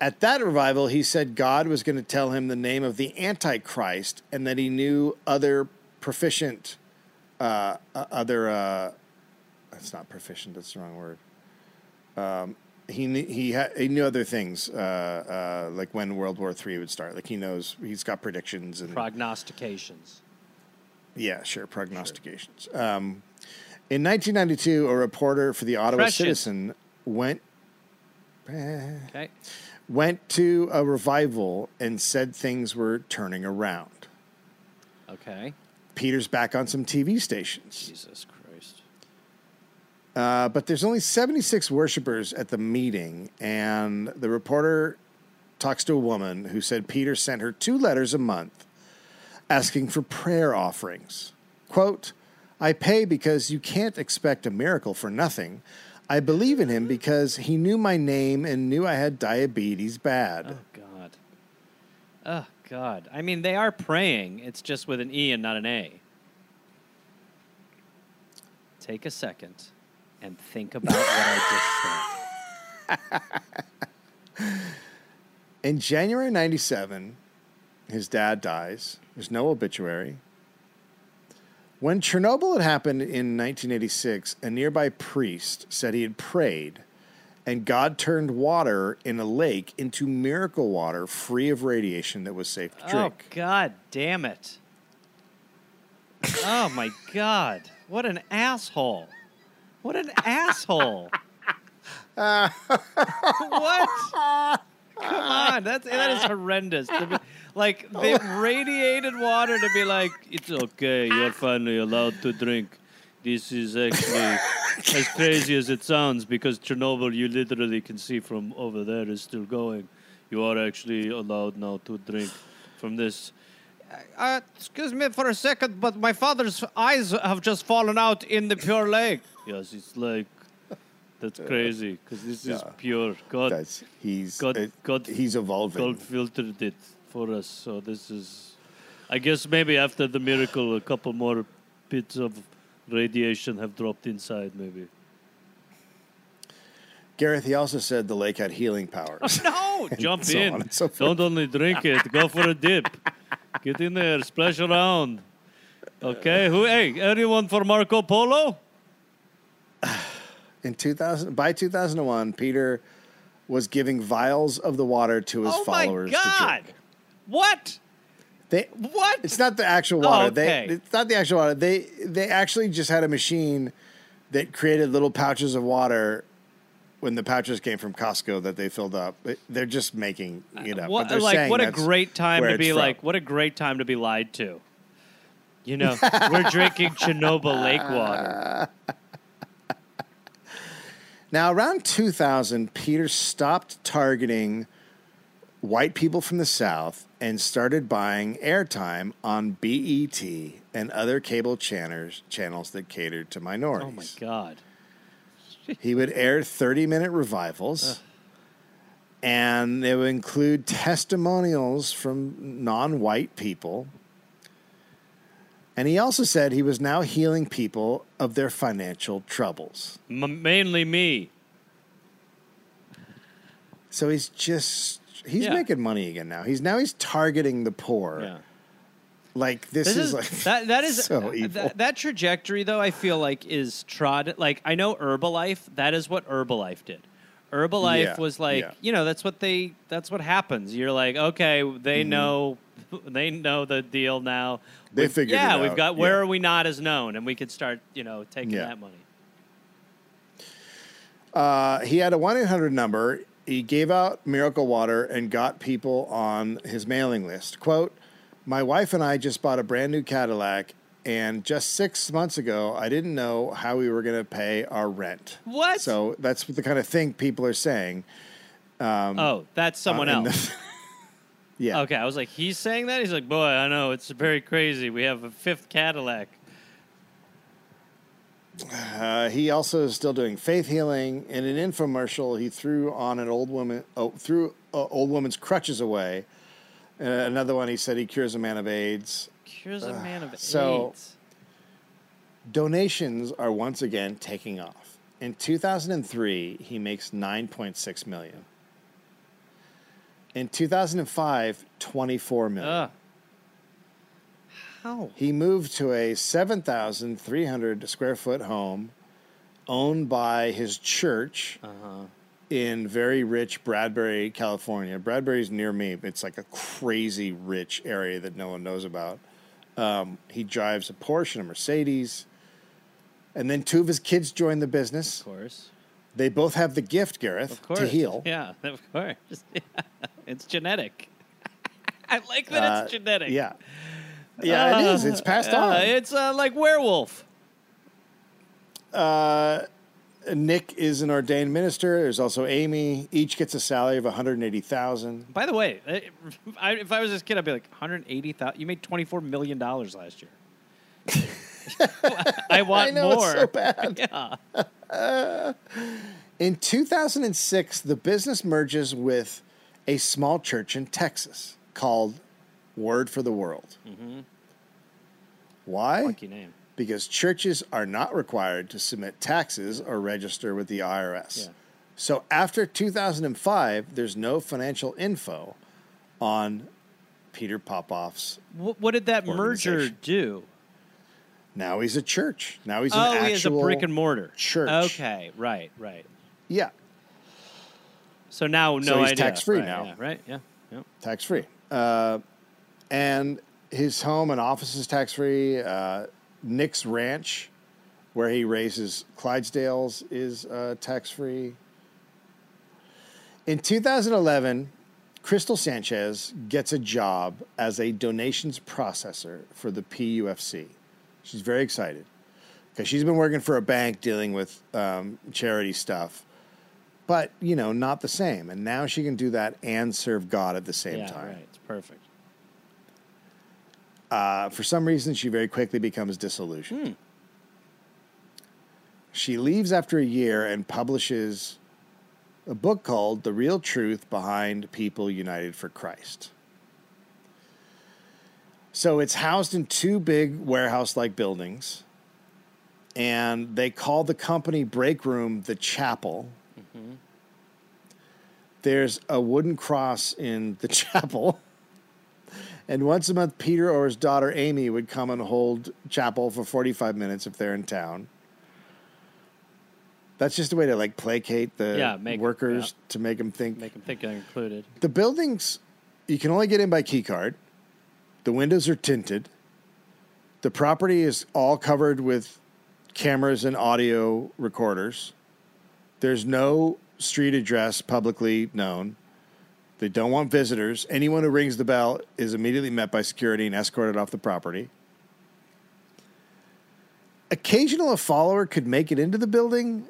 At that revival, he said God was going to tell him the name of the Antichrist and that he knew other proficient, uh, uh, other, uh, that's not proficient, that's the wrong word. Um, he knew, he, ha- he knew other things, uh, uh, like when World War III would start. Like he knows, he's got predictions and Prognostications. yeah, sure. Prognostications. Um, in 1992, a reporter for the Ottawa. Citizen went Okay. went to a revival and said things were turning around. Okay. Peter's back on some TV stations, Jesus Christ. uh, but there's only 76 worshipers at the meeting, and the reporter talks to a woman who said Peter sent her two letters a month asking for prayer offerings. Quote, I pay because you can't expect a miracle for nothing. I believe in him because he knew my name and knew I had diabetes bad. Oh God. Oh God. I mean, they are praying. It's just with an E and not an A. Take a second and think about what I just said. *laughs* In January 97, his dad dies. There's no obituary. When Chernobyl had happened in 1986, a nearby priest said he had prayed and God turned water in a lake into miracle water free of radiation that was safe to oh, drink. Oh. God damn it. Oh my God. What an asshole. What an asshole. *laughs* what? Come on, that's that is horrendous. Like oh. the radiated water to be like, it's okay, you're ah. finally allowed to drink. This is actually *laughs* as crazy as it sounds because Chernobyl, you literally can see from over there is still going. You are actually allowed now to drink from this. Uh, uh excuse me for a second, but my father's eyes have just fallen out in the pure lake. Yes, it's like that's uh, crazy because this is Yeah. pure. God, That's he's God, it- God, he's evolving. God filtered it for us. So this is, I guess maybe after the miracle, a couple more bits of radiation have dropped inside. Maybe. Gareth, he also said the lake had healing powers. *laughs* No, jump so in. so. Don't only drink it. Go for a dip. Get in there. Splash around. Okay. Who? Hey, anyone for Marco Polo? *sighs* In 2000, by 2001, Peter was giving vials of the water to his oh my followers to drink. What? They, What? It's not the actual Oh, water. okay. They it's not the actual water. They they actually just had a machine that created little pouches of water when the pouches came from Costco that they filled up. They're just making it up. What, but they're like what a great time to be like what a great time to be lied to. You know, we're *laughs* drinking Chernobyl lake water. Now, around 2000, Peter stopped targeting white people from the South and started buying airtime on BET and other cable channels, channels that catered to minorities. Oh my god. He would air 30 minute revivals, and they would include testimonials from non white people. And he also said he was now healing people of their financial troubles. M- mainly me. So he's just he's Yeah. making money again now. He's now he's targeting the poor. Yeah. Like this, This is, is, like that that *laughs* is so evil. That, that trajectory though I feel like is trod like I know Herbalife that is what Herbalife did. Herbalife Yeah, was like yeah. you know that's what they that's what happens. You're like okay they Mm-hmm. know *laughs* they know the deal now. They We've- figured yeah it we've got where yeah. are we not as known and we could start you know taking that money. Uh, he had a one eight hundred number. He gave out miracle water and got people on his mailing list. Quote: My wife and I just bought a brand new Cadillac, and just six months ago, I didn't know how we were going to pay our rent. What? So that's the kind of thing people are saying. oh that's someone uh, else. the- *laughs* yeah. Okay, I was like, he's saying that. He's like, boy, I know it's very crazy. We have a fifth Cadillac. Uh, he also is still doing faith healing. In an infomercial, he threw on an old woman, oh, threw an old woman's crutches away. Uh, another one, he said he cures a man of AIDS. Cures a man of so- AIDS. Donations are once again taking off. In 2003, he makes 9.6 million. In 2005, 24 million. How? He moved to a 7,300 square foot home owned by his church Uh-huh. in very rich Bradbury, California. Bradbury's near me. It's like a crazy rich area that no one knows about. Um, he drives a Porsche and a Mercedes. And then two of his kids joined the business. Of course. They both have the gift, Gareth, Of course. to heal. Yeah, of course. Yeah. *laughs* It's genetic. *laughs* I like that Uh, it's genetic. Yeah. Yeah, it is. It's passed Uh, on. It's uh, like werewolf. Uh, Nick is an ordained minister. There's also Amy. Each gets a salary of 180,000. By the way, I, I, if I was this kid, I'd be like 180,000. You made 24 million dollars last year. *laughs* I want I know more. so bad. *laughs* Yeah. In 2006, the business merges with a small church in Texas called Word for the World. Why? Lucky name. Because churches are not required to submit taxes or register with the IRS. Yeah. So after 2005, there's no financial info on Peter Popoff's. What, what did that merger do? Now he's a church. Now he's an oh, actual he a brick and mortar church. Okay, right, right. Yeah, So now, no So he's idea. tax-free Right, now. yeah, right? Yeah. yeah. tax free. Uh, and his home and office is tax free. Uh, Nick's ranch, where he raises Clydesdales, is uh, tax free. In 2011, Crystal Sanchez gets a job as a donations processor for the PUFC. She's very excited because she's been working for a bank dealing with um, charity stuff, but you know, not the same. And now she can do that and serve God at the same yeah, time. right. It's perfect. Uh, for some reason, she very quickly becomes disillusioned. She leaves after a year and publishes a book called The Real Truth Behind People United for Christ. So it's housed in two big warehouse like buildings, and they call the company break room the chapel. There's a wooden cross in the *laughs* chapel. And once a month, Peter or his daughter Amy would come and hold chapel for 45 minutes if they're in town. That's just a way to like placate the Yeah, make- workers yeah. to make them think. Make them think they're included. The buildings, you can only get in by key card. The windows are tinted. The property is all covered with cameras and audio recorders. There's no street address publicly known. They don't want visitors. Anyone who rings the bell is immediately met by security and escorted off the property. Occasional a follower could make it into the building,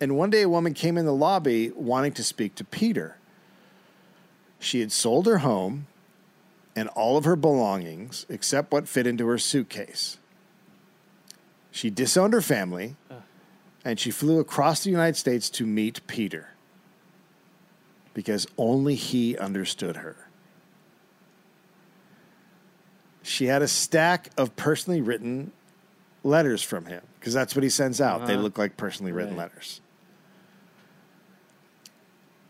and one day a woman came in the lobby wanting to speak to Peter. She had sold her home and all of her belongings except what fit into her suitcase. She disowned her family and she flew across the United States to meet Peter because only he understood her. She had a stack of personally written letters from him because that's what he sends out. They Uh-huh. look like personally written Right. letters.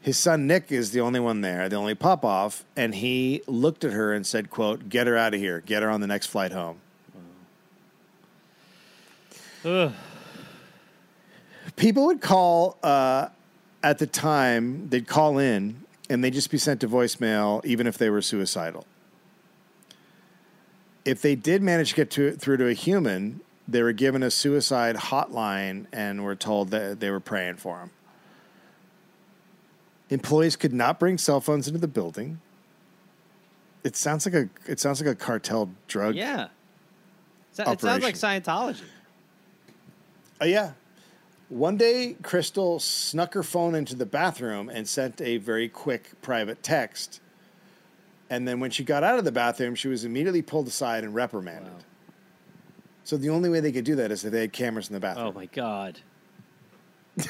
His son Nick is the only one there, the only Popoff, and he looked at her and said, quote, get her out of here. Get her on the next flight home. Ugh. People would call uh, at the time, they'd call in and they'd just be sent to voicemail, even if they were suicidal. If they did manage to get to, through to a human, they were given a suicide hotline and were told that they were praying for them. Employees could not bring cell phones into the building. It sounds like a it sounds like a cartel drug. Yeah. It sounds like Scientology. Oh yeah. One day, Crystal snuck her phone into the bathroom and sent a very quick private text. And then when she got out of the bathroom, she was immediately pulled aside and reprimanded. So the only way they could do that is if they had cameras in the bathroom. Oh my god. oh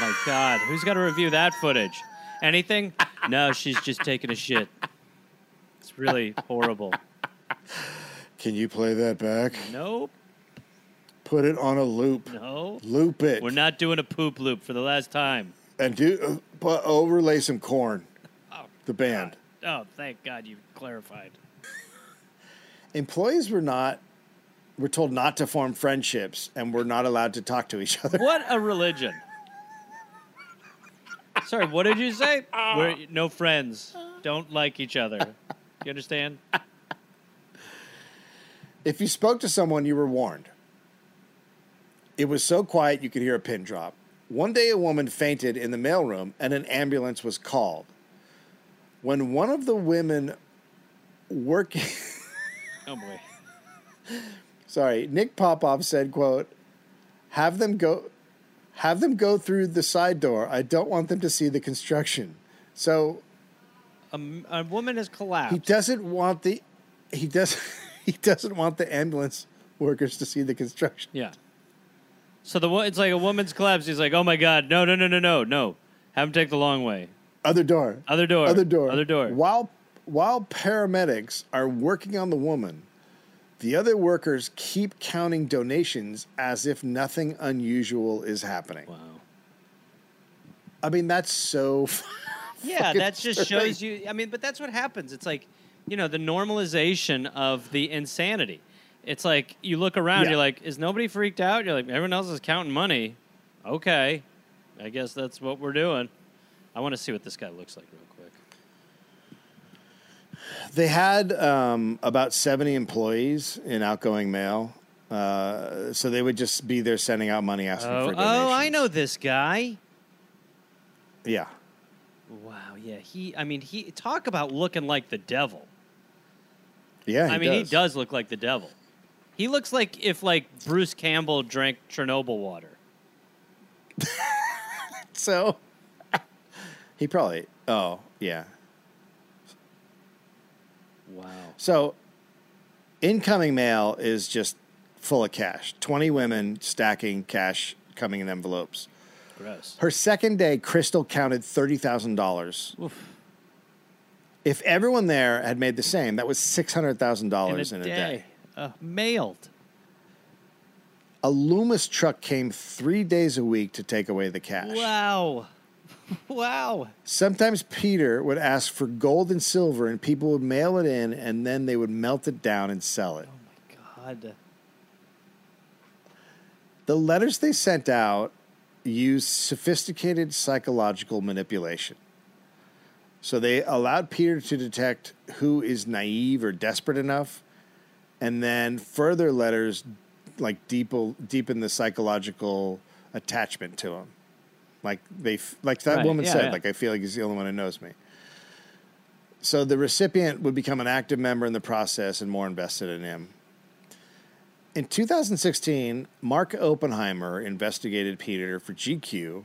my god. Who's going to review that footage? Anything? No, she's just taking a shit. It's really horrible. Can you play that back? Nope. Put it on a loop. No. Loop it. We're not doing a poop loop for the last time. and do uh, put, overlay some corn. Oh the band. Oh, thank God you clarified. *laughs* Employees were not were told not to form friendships and were not allowed to talk to each other. What a religion. Sorry, what did you say? *laughs* We're no friends. Don't like each other. You understand? *laughs* If you spoke to someone, you were warned. It was so quiet you could hear a pin drop. One day, a woman fainted in the mailroom and an ambulance was called. When one of the women working, Oh boy. *laughs* sorry, Nick Popoff said, "quote Have them go, have them go through the side door. I don't want them to see the construction." So a woman has collapsed. he doesn't want the, he does, *laughs* he doesn't want the ambulance workers to see the construction. Yeah. So the it's like a woman's collapse. He's like, "Oh my God, no, no, no, no, no, no! Have him take the long way. Other door. Other door. Other door. Other door." While while paramedics are working on the woman, the other workers keep counting donations as if nothing unusual is happening. Wow. I mean, that's so. *laughs* Yeah, that just shows you. I mean, but that's what happens. It's like, you know, the normalization of the insanity. It's like you look around, Yeah. you're like, is nobody freaked out? You're like, everyone else is counting money. Okay, I guess that's what we're doing. I want to see what this guy looks like real quick. They had um, about 70 employees in outgoing mail. Uh, so they would just be there sending out money asking Oh, for donations. oh, I know this guy. Yeah. Wow, yeah, he. I mean, he talk about looking like the devil. Yeah. I mean, does. he does look like the devil. He looks like if like Bruce Campbell drank Chernobyl water. *laughs* So he probably. Oh, yeah. Wow. So, incoming mail is just full of cash. 20 women stacking cash coming in envelopes. Gross. Her second day, Crystal counted $30,000. If everyone there had made the same, that was $600,000 in, in a day. Uh, mailed. A Loomis truck came three days a week to take away the cash. Wow. *laughs* wow. Sometimes Peter would ask for gold and silver, and people would mail it in, and then they would melt it down and sell it. Oh, my God. The letters they sent out used sophisticated psychological manipulation. So they allowed Peter to detect who is naive or desperate enough, and then further letters like deepen deepen the psychological attachment to him. Like they, like that Right, woman yeah, said, yeah. like I feel like he's the only one who knows me. So the recipient would become an active member in the process and more invested in him. In 2016, Mark Oppenheimer investigated Peter for GQ.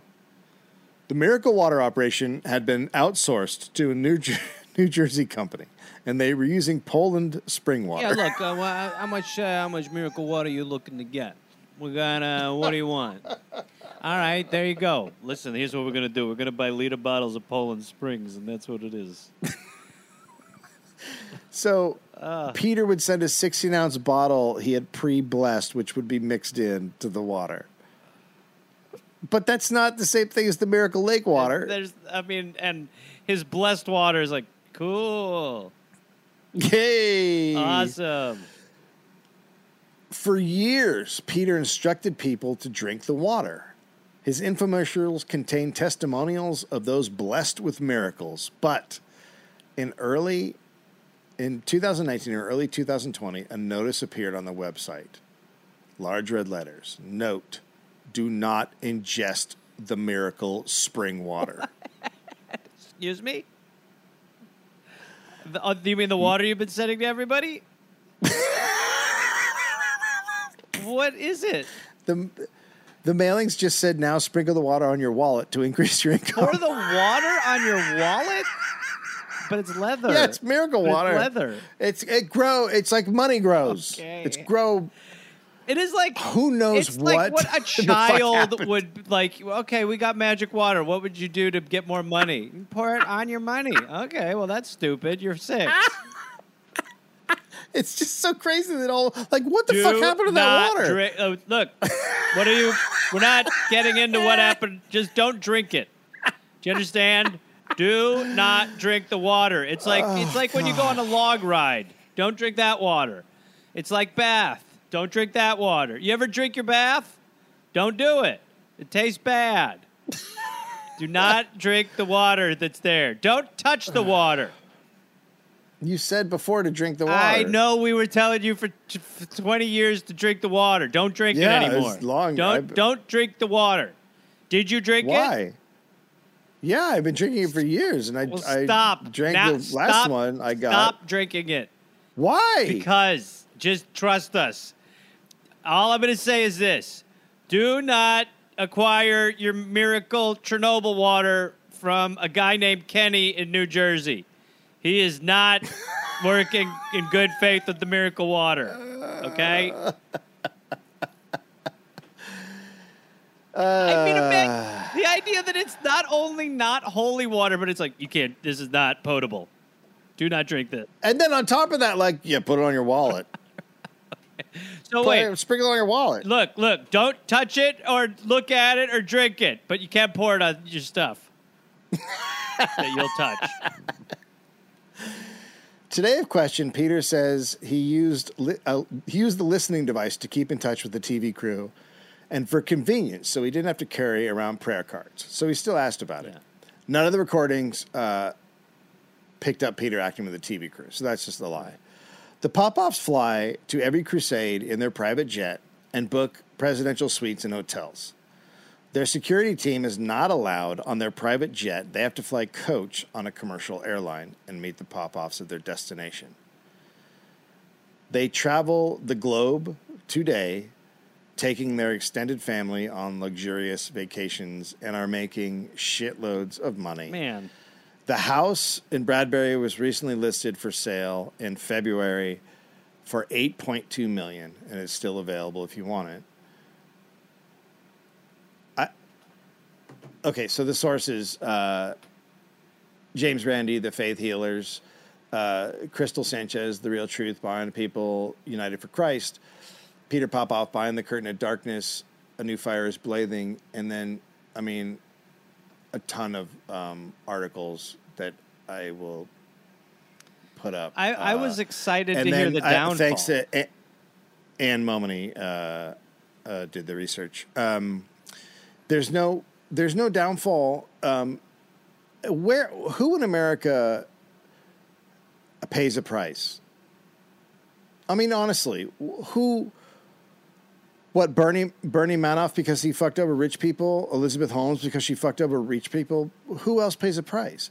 The Miracle Water operation had been outsourced to a New, Jer- New Jersey company, and they were using Poland spring water. Yeah, look, *laughs* uh, wha- how much uh, how much miracle water you looking to get? We got uh, what do you want? All right, there you go. Listen, here's what we're gonna do. We're gonna buy liter bottles of Poland Springs, and that's what it is. *laughs* So Uh. Peter would send a 16 ounce bottle he had pre blessed, which would be mixed in to the water. But that's not the same thing as the Miracle Lake water. There's, I mean, and his blessed water is like cool, Yay! awesome. For years, Peter instructed people to drink the water. His infomercials contained testimonials of those blessed with miracles. But in early in 2019 or early 2020, a notice appeared on the website. Large red letters. Note: Do not ingest the miracle spring water. *laughs* Excuse me. The, uh, do you mean the water you've been sending to everybody? what is it? the the mailings just said now sprinkle the water on your wallet to increase your income. Pour the water on your wallet? But it's leather. Yeah, it's miracle But it's water. leather. It's it grow. It's like money grows. Okay. It's grow. It is like Who knows it's what? like what a *laughs* child would like. Okay, we got magic water. What would you do to get more money? Pour it on your money. Okay, well that's stupid. You're sick. *laughs* It's just so crazy that all like what the Do fuck happened to that water? drink- oh, look, what are you? We're not getting into what happened. Just don't drink it. Do you understand? Do not drink the water. It's like it's oh, like when you go on a log ride. Don't drink that water. It's like bath. Don't drink that water. You ever drink your bath? Don't do it. It tastes bad. do not *laughs* drink the water that's there. Don't touch the water. You said before to drink the water. I know we were telling you for, t- for 20 years to drink the water. Don't drink Yeah, it it's anymore. long. Don't I've- don't drink the water. Did you drink it? Why? Yeah, I've been drinking it for years, and I, Well, I stop. drank Now, the last stop- one I got. Stop drinking it. Why? Because just trust us. All I'm going to say is this: Do not acquire your miracle Chernobyl water from a guy named Kenny in New Jersey. He is not *laughs* working in good faith with the miracle water. Okay. I mean, ima- uh. the idea that it's not only not holy water, but it's like you can't. This is not potable. Do not drink this. and then on top of that, like, yeah, put it on your wallet. *laughs* So wait, it- sprinkle it on your wallet. Look, look, don't touch it or look at it or drink it, but you can't pour it on your stuff that you'll touch. *laughs* Today of question, Peter says he used li- uh, he used the listening device to keep in touch with the TV crew, and for convenience, so he didn't have to carry around prayer cards. So he still asked about it. None of the recordings uh, picked up Peter acting with the TV crew, so that's just a lie. The Popoffs fly to every crusade in their private jet and book presidential suites and hotels. Their security team is not allowed on their private jet. They have to fly coach on a commercial airline and meet the Popoffs at their destination. They travel the globe today, taking their extended family on luxurious vacations and are making shitloads of money. Man, The house in Bradbury was recently listed for sale in February for 8.2 million and it's still available if you want it. I Okay, so the sources uh, James Randi, the Faith Healers, uh, Crystal Sanchez, The Real Truth, Behind People United for Christ, Peter Popoff, Behind the Curtain of Darkness, A New Fire is Blazing, and then, I mean, a ton of um, articles that I will put up. I, I Uh, was excited to hear the I- downfall. thanks to A- Anne Momany, uh, uh, did the research. Um, there's no there's no downfall. Um, where who in America pays a price? I mean, honestly, who? What Bernie Bernie Madoff because he fucked over rich people? Elizabeth Holmes because she fucked over rich people? Who else pays a price?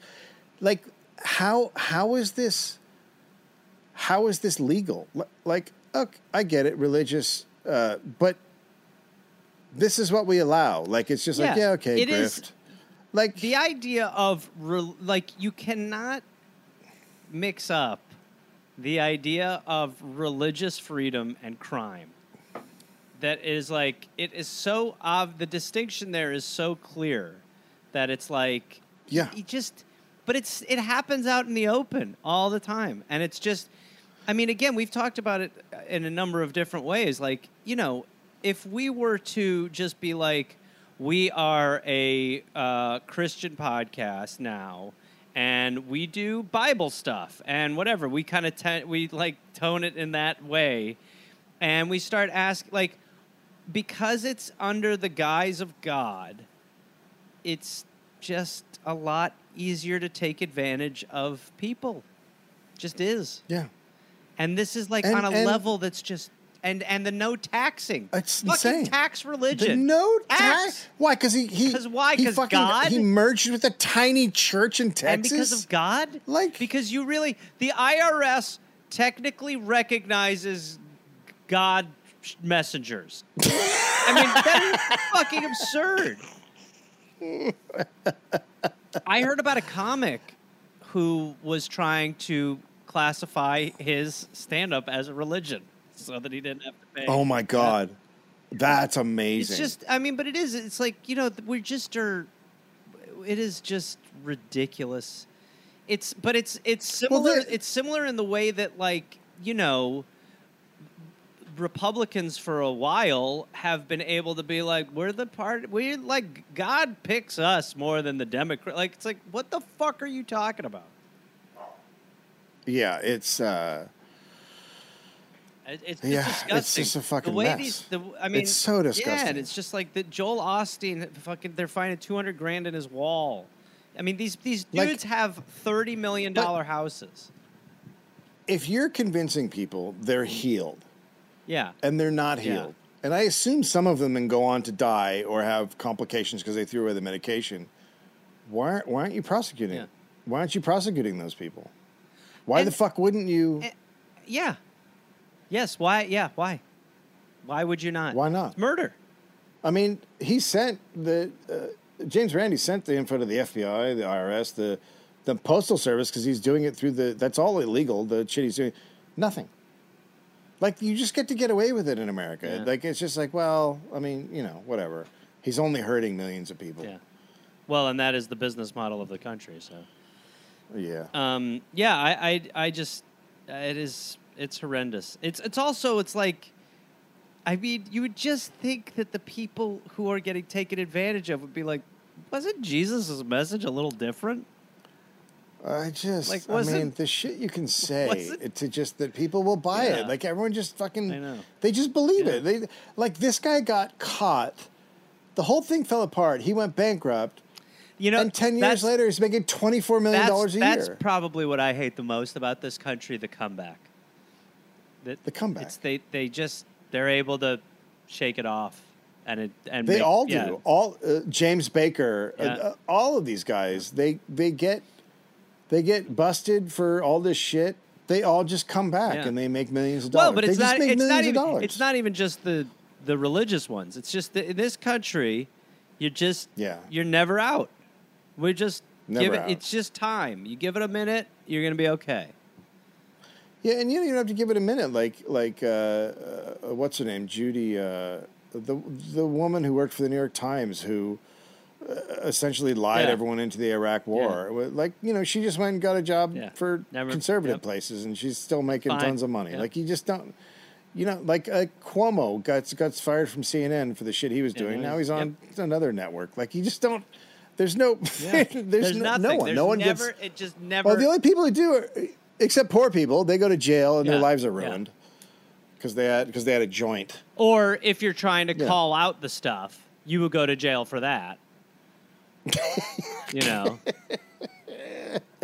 Like how how is this? How is this legal? Like, okay, I get it, religious, uh, but this is what we allow. Like, it's just like, Yeah, yeah, okay, it is-. Like the idea of re- like you cannot mix up the idea of religious freedom and crime that is like it is so ob- the distinction there is so clear that it's like Yeah. you just but it's it happens out in the open all the time and it's just i mean again we've talked about it in a number of different ways like you know if we were to just be like we are a uh, christian podcast now and we do bible stuff and whatever we kind of te- we like tone it in that way and we start asking like because it's under the guise of god it's just a lot easier to take advantage of people. Just is. Yeah. And this is like And- on a and- level that's just and and the no taxing. It's Fucking insane. tax The religion. no Tax. Why? Because he he 'Cause why? he 'Cause fucking- God? He merged with a tiny church in Texas. And because of God? Like because you really the IRS technically recognizes God messengers. I mean, that is fucking absurd. I heard about a comic who was trying to classify his stand up as a religion so that he didn't have to pay. Oh my god, that's amazing. It's just, I mean, but it is. It's like you know, we're just are. It is just ridiculous. It's, but it's it's similar. the- it's similar in the way that, like, you know, Republicans for a while have been able to be like, we're the part, we like God picks us more than the Democrat. Like it's like, what the fuck are you talking about? Yeah, it's uh, It- It's, Yeah, it's it's just a fucking the way mess. These, the, I mean, It's so Yeah, disgusting. and it's just like that. Joel Osteen, fucking, they're finding two hundred grand in his wall. I mean, these these Like- dudes have thirty million dollar houses. if you're convincing people they're healed Yeah, and they're not Yeah. healed, and I assume some of them then go on to die or have complications because they threw away the medication, why aren't, why aren't you prosecuting? Yeah. Why aren't you prosecuting those people? Why the fuck wouldn't you? Eh, yeah, yes. Why? Yeah, why? Why would you not? Why not? Murder. I mean, he sent the uh, James Randi sent the info to the FBI, the IRS, the the postal service because he's doing it through the. That's all illegal. The shit he's doing, nothing. Like you just get to get away with it in America. Yeah. Like it's just like, well, I mean, you know, whatever. He's only hurting millions of people. Yeah. Well, and that is the business model of the country. So. Yeah. Um, yeah, I, I, I just, it is, it's horrendous. It's, it's also, it's like, I mean, you would just think that the people who are getting taken advantage of would be like, wasn't Jesus' message a little different? I just, Like, I mean, the shit you can *laughs* say it to just that people will buy Yeah. it. Like everyone just fucking, they just believe Yeah. it. They like this guy got caught. The whole thing fell apart. He went bankrupt. You know, and ten years later, he's making twenty four million dollars a that's year. That's probably what I hate the most about this country: the comeback. That The comeback. It's they, they just, they're able to shake it off, and it, and they make- all do. yeah. All uh, James Bakker, uh, uh, all of these guys, they they get they get busted for all this shit. They all just come back Yeah. and they make millions of dollars. Well, but it's not. It's not even. It's not even just the the religious ones. It's just that in this country, you're just. Yeah. You're never out. We're just. Never give it, out. It's just time. You give it a minute, you're gonna be okay. Yeah, and you don't even have to give it a minute. Like like uh, uh, what's her name, Judy, uh, the the woman who worked for the New York Times who essentially lied Yeah. everyone into the Iraq War. Like you know, she just went and got a job Yeah. for Never- conservative yep. places, and she's still making Fine. tons of money. Yep. Like you just don't. You know, like uh, Cuomo got got fired from CNN for the shit he was Yeah, doing. now he's- on another network. Like you just don't. There's no. Yeah. *laughs* there's, no, no one. There's no one never. gets. It just never. Well, the only people who do are, except poor people, they go to jail and Yeah, their lives are ruined because they had because they had a joint. or if you're trying to Yeah. call out the stuff, you would go to jail for that. You know.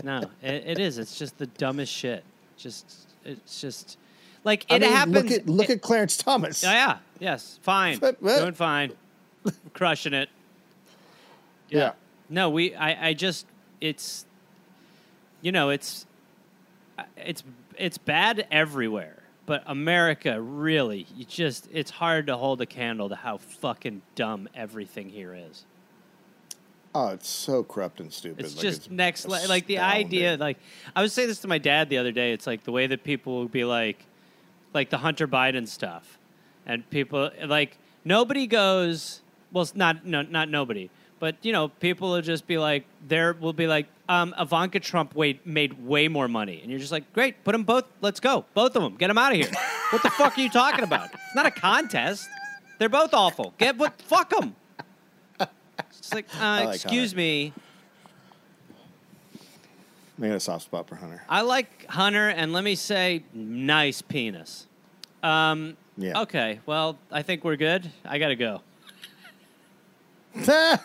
No, it, it is. It's just the dumbest shit. Just, it's just like I it mean, happens. Look at look it- at Clarence Thomas. Yeah, yeah, yes, fine, But- but- doing fine, *laughs* crushing it. Yeah. No, we. I. I just. It's. You know, it's. It's. It's bad everywhere, but America really. You just. It's hard to hold a candle to how fucking dumb everything here is. Oh, it's so corrupt and stupid. It's Like, just next le- like the idea like I was saying this to my dad the other day. It's like the way that people will be like like the Hunter Biden stuff. And people like nobody goes well not no not nobody. But you know, people will just be like there will be like um Ivanka Trump made way more money and you're just like, "Great, put them both. Let's go. Both of them. Get them out of here." what the fuck are you talking about? It's not a contest. They're both awful. Get what fuck them. It's like, *laughs* uh, like excuse Hunter. me. I got a soft spot for Hunter. I like Hunter, and let me say, nice penis. Um, Yeah. Okay, well, I think we're good. I gotta go. *laughs*